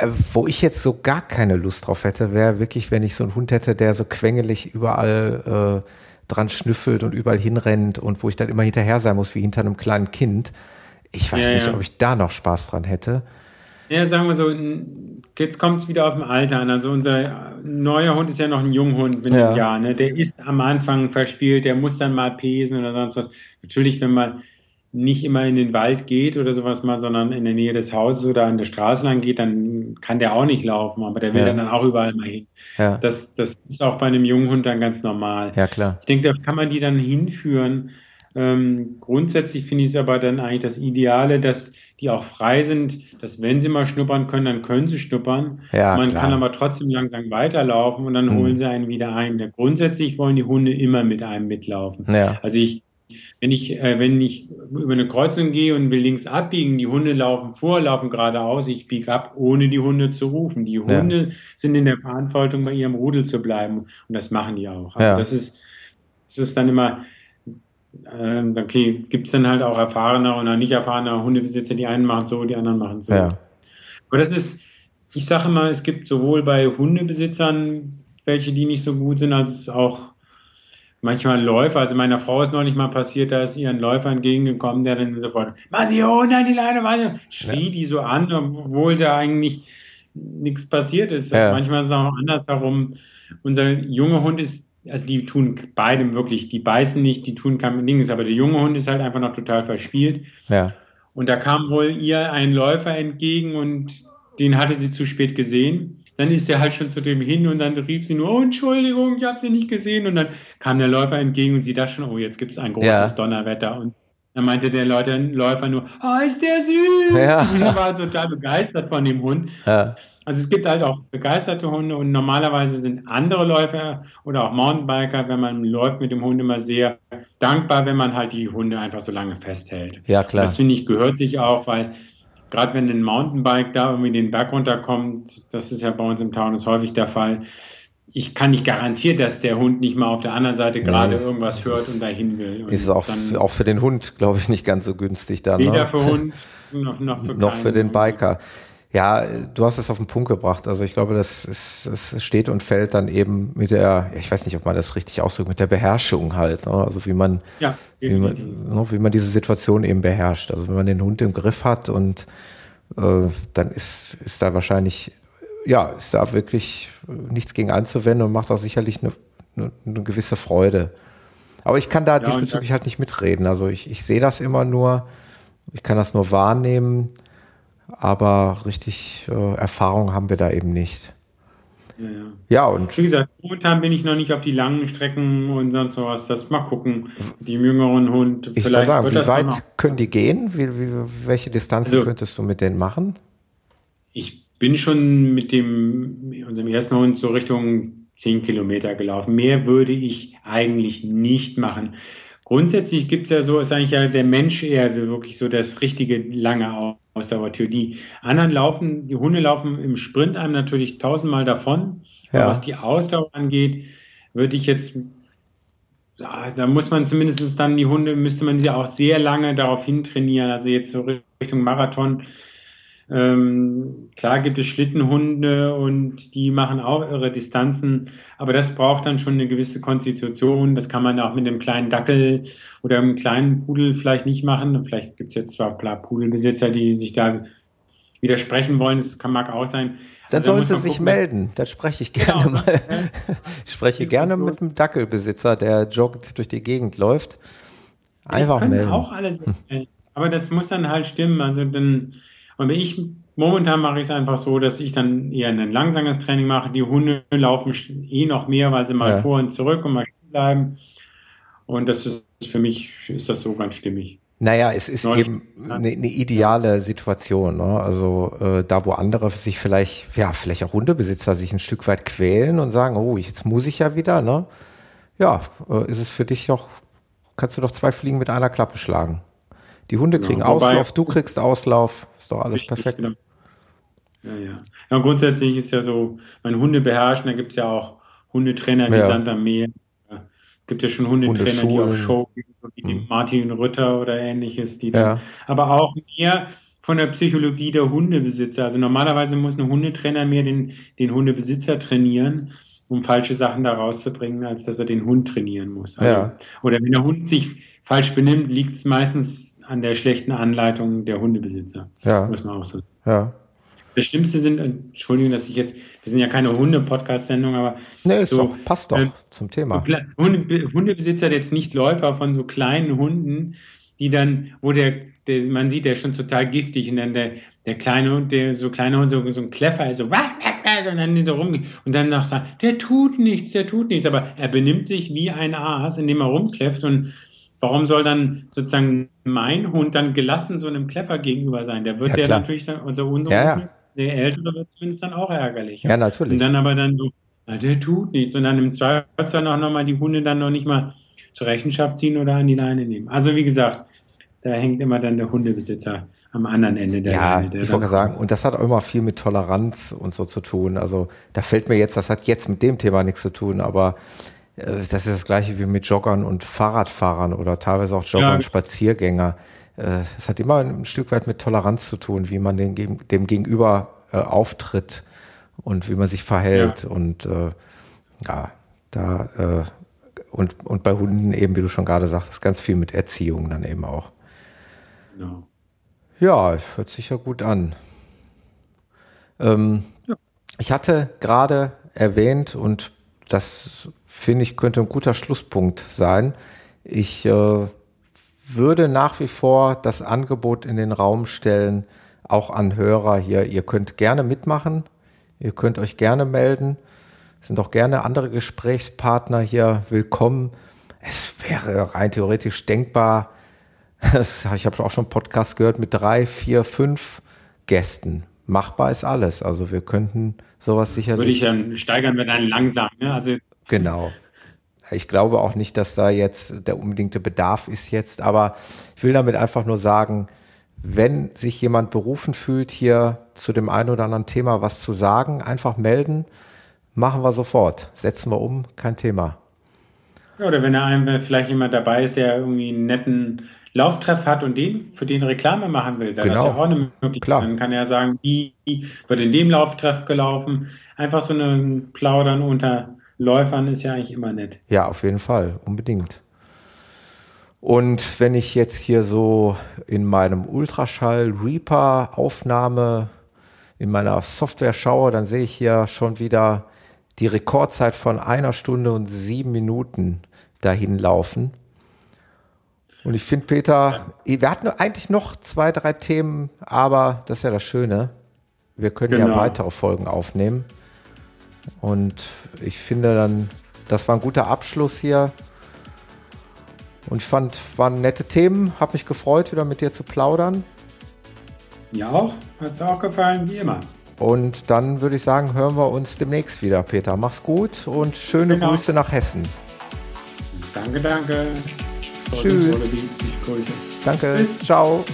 Äh, wo ich jetzt so gar keine Lust drauf hätte, wäre wirklich, wenn ich so einen Hund hätte, der so quengelig überall äh, dran schnüffelt und überall hinrennt und wo ich dann immer hinterher sein muss, wie hinter einem kleinen Kind. Ich weiß ja, nicht, ja. ob ich da noch Spaß dran hätte.
Ja, sagen wir so, jetzt kommt es wieder auf dem Alter an. Also unser neuer Hund ist ja noch ein Junghund mit ja. einem Jahr. Ne? Der ist am Anfang verspielt, der muss dann mal pesen oder sonst was. Natürlich, wenn man nicht immer in den Wald geht oder sowas mal, sondern in der Nähe des Hauses oder an der Straße lang geht, dann kann der auch nicht laufen, aber der will ja. dann auch überall mal hin. Ja. Das, das ist auch bei einem jungen Hund dann ganz normal.
Ja, klar.
Ich denke, da kann man die dann hinführen. Ähm, grundsätzlich finde ich es aber dann eigentlich das Ideale, dass die auch frei sind, dass wenn sie mal schnuppern können, dann können sie schnuppern. Ja, Man klar. kann aber trotzdem langsam weiterlaufen und dann mhm. holen sie einen wieder ein. Grundsätzlich wollen die Hunde immer mit einem mitlaufen. Ja. Also ich wenn ich, äh, wenn ich über eine Kreuzung gehe und will links abbiegen, die Hunde laufen vor, laufen geradeaus, ich biege ab, ohne die Hunde zu rufen. Die Hunde ja. sind in der Verantwortung, bei ihrem Rudel zu bleiben. Und das machen die auch. Also ja. das ist, das ist dann immer, äh, okay, gibt es dann halt auch erfahrene oder nicht erfahrene Hundebesitzer, die einen machen so, die anderen machen so. Ja. Aber das ist, ich sage immer, es gibt sowohl bei Hundebesitzern welche, die nicht so gut sind, als auch manchmal Läufer, also meiner Frau ist noch nicht mal passiert, da ist ihr ein Läufer entgegengekommen, der dann sofort, mach die Hunde die Leine, Mann, schrie ja. die so an, obwohl da eigentlich nichts passiert ist. Ja. Manchmal ist es auch andersherum. Unser junger Hund ist, also die tun beidem wirklich, die beißen nicht, die tun kein Ding, aber der junge Hund ist halt einfach noch total verspielt.
Ja.
Und da kam wohl ihr ein Läufer entgegen und den hatte sie zu spät gesehen dann ist er halt schon zu dem hin und dann rief sie nur, oh, Entschuldigung, ich habe sie nicht gesehen. Und dann kam der Läufer entgegen und sie dachte schon, oh, jetzt gibt es ein großes ja. Donnerwetter. Und dann meinte der Leute, Läufer nur, oh, ist der süß. Ja. Und er war total begeistert von dem Hund. Ja. Also es gibt halt auch begeisterte Hunde und normalerweise sind andere Läufer oder auch Mountainbiker, wenn man läuft mit dem Hund immer sehr dankbar, wenn man halt die Hunde einfach so lange festhält.
Ja, klar.
Das finde ich gehört sich auch, weil gerade wenn ein Mountainbike da irgendwie den Berg runterkommt, das ist ja bei uns im Taunus häufig der Fall, ich kann nicht garantieren, dass der Hund nicht mal auf der anderen Seite gerade nee, irgendwas hört und dahin will. Und
ist es auch, auch für den Hund, glaube ich, nicht ganz so günstig dann.
Weder ne? für Hund (laughs) noch, noch
für, noch für den Biker. Ja, du hast es auf den Punkt gebracht. Also ich glaube, das, ist, das steht und fällt dann eben mit der, ich weiß nicht, ob man das richtig ausdrückt, mit der Beherrschung halt. Ne? Also wie man, ja, wie, man ne? wie man diese Situation eben beherrscht. Also wenn man den Hund im Griff hat und äh, dann ist, ist da wahrscheinlich, ja, ist da wirklich nichts gegen anzuwenden und macht auch sicherlich eine, eine, eine gewisse Freude. Aber ich kann da ja, diesbezüglich halt nicht mitreden. Also ich, ich sehe das immer nur, ich kann das nur wahrnehmen aber richtig äh, Erfahrung haben wir da eben nicht.
Ja, ja. ja, und. Wie gesagt, momentan bin ich noch nicht auf die langen Strecken und sonst sowas. Das mal gucken. Die jüngeren Hund.
Ich würde sagen, wie weit können die gehen? Wie, wie, welche Distanzen also, könntest du mit denen machen?
Ich bin schon mit dem, unserem ersten Hund so Richtung 10 Kilometer gelaufen. Mehr würde ich eigentlich nicht machen. Grundsätzlich gibt es ja so, ist eigentlich ja der Mensch eher so wirklich so das richtige lange Ausdauertür. Die anderen laufen, die Hunde laufen im Sprint einem natürlich tausendmal davon. Ja. Was die Ausdauer angeht, würde ich jetzt, da muss man zumindest dann die Hunde, müsste man sie auch sehr lange darauf hintrainieren. Also jetzt so Richtung Marathon ähm, klar gibt es Schlittenhunde und die machen auch ihre Distanzen, aber das braucht dann schon eine gewisse Konstitution. Das kann man auch mit einem kleinen Dackel oder einem kleinen Pudel vielleicht nicht machen. Vielleicht gibt es jetzt zwar klar Pudelbesitzer, die sich da widersprechen wollen, das kann, mag auch sein.
Dann also sollen sie sich gucken, melden, da spreche ich gerne genau. mal. ich spreche gerne mit einem Dackelbesitzer, der joggt durch die Gegend läuft. Einfach melden.
auch alles, aber das muss dann halt stimmen. Also dann und ich, momentan mache ich es einfach so, dass ich dann eher ein langsames Training mache. Die Hunde laufen eh noch mehr, weil sie mal ja. vor und zurück und mal stehen bleiben. Und das ist für mich, ist das so ganz stimmig.
Naja, es ist Neulich, eben eine, eine, ideale Situation. Ne? Also äh, da, wo andere sich vielleicht, ja, vielleicht auch Hundebesitzer sich ein Stück weit quälen und sagen, oh, jetzt muss ich ja wieder, ne? Ja, äh, ist es für dich doch, kannst du doch zwei Fliegen mit einer Klappe schlagen. Die Hunde kriegen ja, wobei, Auslauf, du kriegst Auslauf, ist doch alles richtig, perfekt. Genau.
Ja, ja. Ja, grundsätzlich ist ja so, mein Hunde beherrschen, da gibt es ja auch Hundetrainer wie ja. Sand am Meer. Es gibt ja schon Hundetrainer, die auf Show gehen, wie mhm. Martin Rütter oder ähnliches, die ja. aber auch mehr von der Psychologie der Hundebesitzer. Also normalerweise muss ein Hundetrainer mehr den, den Hundebesitzer trainieren, um falsche Sachen da rauszubringen, als dass er den Hund trainieren muss. Also, ja. Oder wenn der Hund sich falsch benimmt, liegt es meistens an der schlechten Anleitung der Hundebesitzer.
Ja. Muss man auch so sagen. Ja.
Das Schlimmste sind, Entschuldigung, dass ich jetzt, wir sind ja keine Hunde-Podcast-Sendung, aber.
Nee, ist so, doch, passt doch äh, zum Thema.
Hunde, Hundebesitzer, jetzt nicht Läufer von so kleinen Hunden, die dann, wo der, der man sieht, der ist schon total giftig und dann der, der kleine Hund, der so kleine Hund, so, so ein Kleffer, so was, was, und dann so rum und dann noch sagt, der tut nichts, der tut nichts, aber er benimmt sich wie ein Aas, indem er rumkläfft und warum soll dann sozusagen mein Hund dann gelassen so einem Kleffer gegenüber sein? Der wird ja, der klar. natürlich dann, unser Hund, ja, ja. der Ältere wird zumindest dann auch ärgerlich.
Ja, natürlich.
Und dann aber dann so, na, der tut nichts und dann im Zweifelsfall auch nochmal die Hunde dann noch nicht mal zur Rechenschaft ziehen oder an die Leine nehmen. Also wie gesagt, da hängt immer dann der Hundebesitzer am anderen Ende der
Ja,
Leine,
ich wollte sagen, und das hat auch immer viel mit Toleranz und so zu tun. Also da fällt mir jetzt, das hat jetzt mit dem Thema nichts zu tun, aber das ist das gleiche wie mit Joggern und Fahrradfahrern oder teilweise auch Jogger ja. und Spaziergänger. Äh, es hat immer ein Stück weit mit Toleranz zu tun, wie man dem, dem Gegenüber äh, auftritt und wie man sich verhält. Ja. Und äh, ja, da äh, und, und bei Hunden eben, wie du schon gerade sagtest, ganz viel mit Erziehung dann eben auch. Genau. Ja, hört sich ja gut an. Ähm, ja. Ich hatte gerade erwähnt, und das finde ich könnte ein guter Schlusspunkt sein, ich äh, würde nach wie vor das Angebot in den Raum stellen, auch an Hörer hier, ihr könnt gerne mitmachen, ihr könnt euch gerne melden sind auch gerne andere Gesprächspartner hier willkommen. Es wäre rein theoretisch denkbar, (laughs) ich habe auch schon Podcasts gehört mit drei, vier, fünf Gästen. Machbar ist alles. Also wir könnten sowas sicherlich.
Würde ich dann steigern wir dann langsam. Ne? Also
genau. Ich glaube auch nicht, dass da jetzt der unbedingte Bedarf ist jetzt, aber ich will damit einfach nur sagen, wenn sich jemand berufen fühlt, hier zu dem einen oder anderen Thema was zu sagen, einfach melden. Machen wir sofort. Setzen wir um, kein Thema.
oder wenn da einem vielleicht jemand dabei ist, der irgendwie einen netten Lauftreff hat und den, für den Reklame machen will, dann
genau.
ist ja auch eine Möglichkeit. Klar. Dann kann er sagen, wie wird in dem Lauftreff gelaufen. Einfach so ein Plaudern unter Läufern ist ja eigentlich immer nett.
Ja, auf jeden Fall, unbedingt. Und wenn ich jetzt hier so in meinem Ultraschall Reaper Aufnahme in meiner Software schaue, dann sehe ich hier schon wieder die Rekordzeit von einer Stunde und sieben Minuten dahin laufen. Und ich finde, Peter, wir hatten eigentlich noch zwei, drei Themen, aber das ist ja das Schöne. Wir können genau. ja weitere Folgen aufnehmen. Und ich finde dann, das war ein guter Abschluss hier. Und ich fand, waren nette Themen. Hab mich gefreut, wieder mit dir zu plaudern.
Ja auch. Hat es auch gefallen, wie immer.
Und dann würde ich sagen, hören wir uns demnächst wieder, Peter. Mach's gut und schöne genau. Grüße nach Hessen.
Danke, danke.
Tschüss. Danke. Ciao.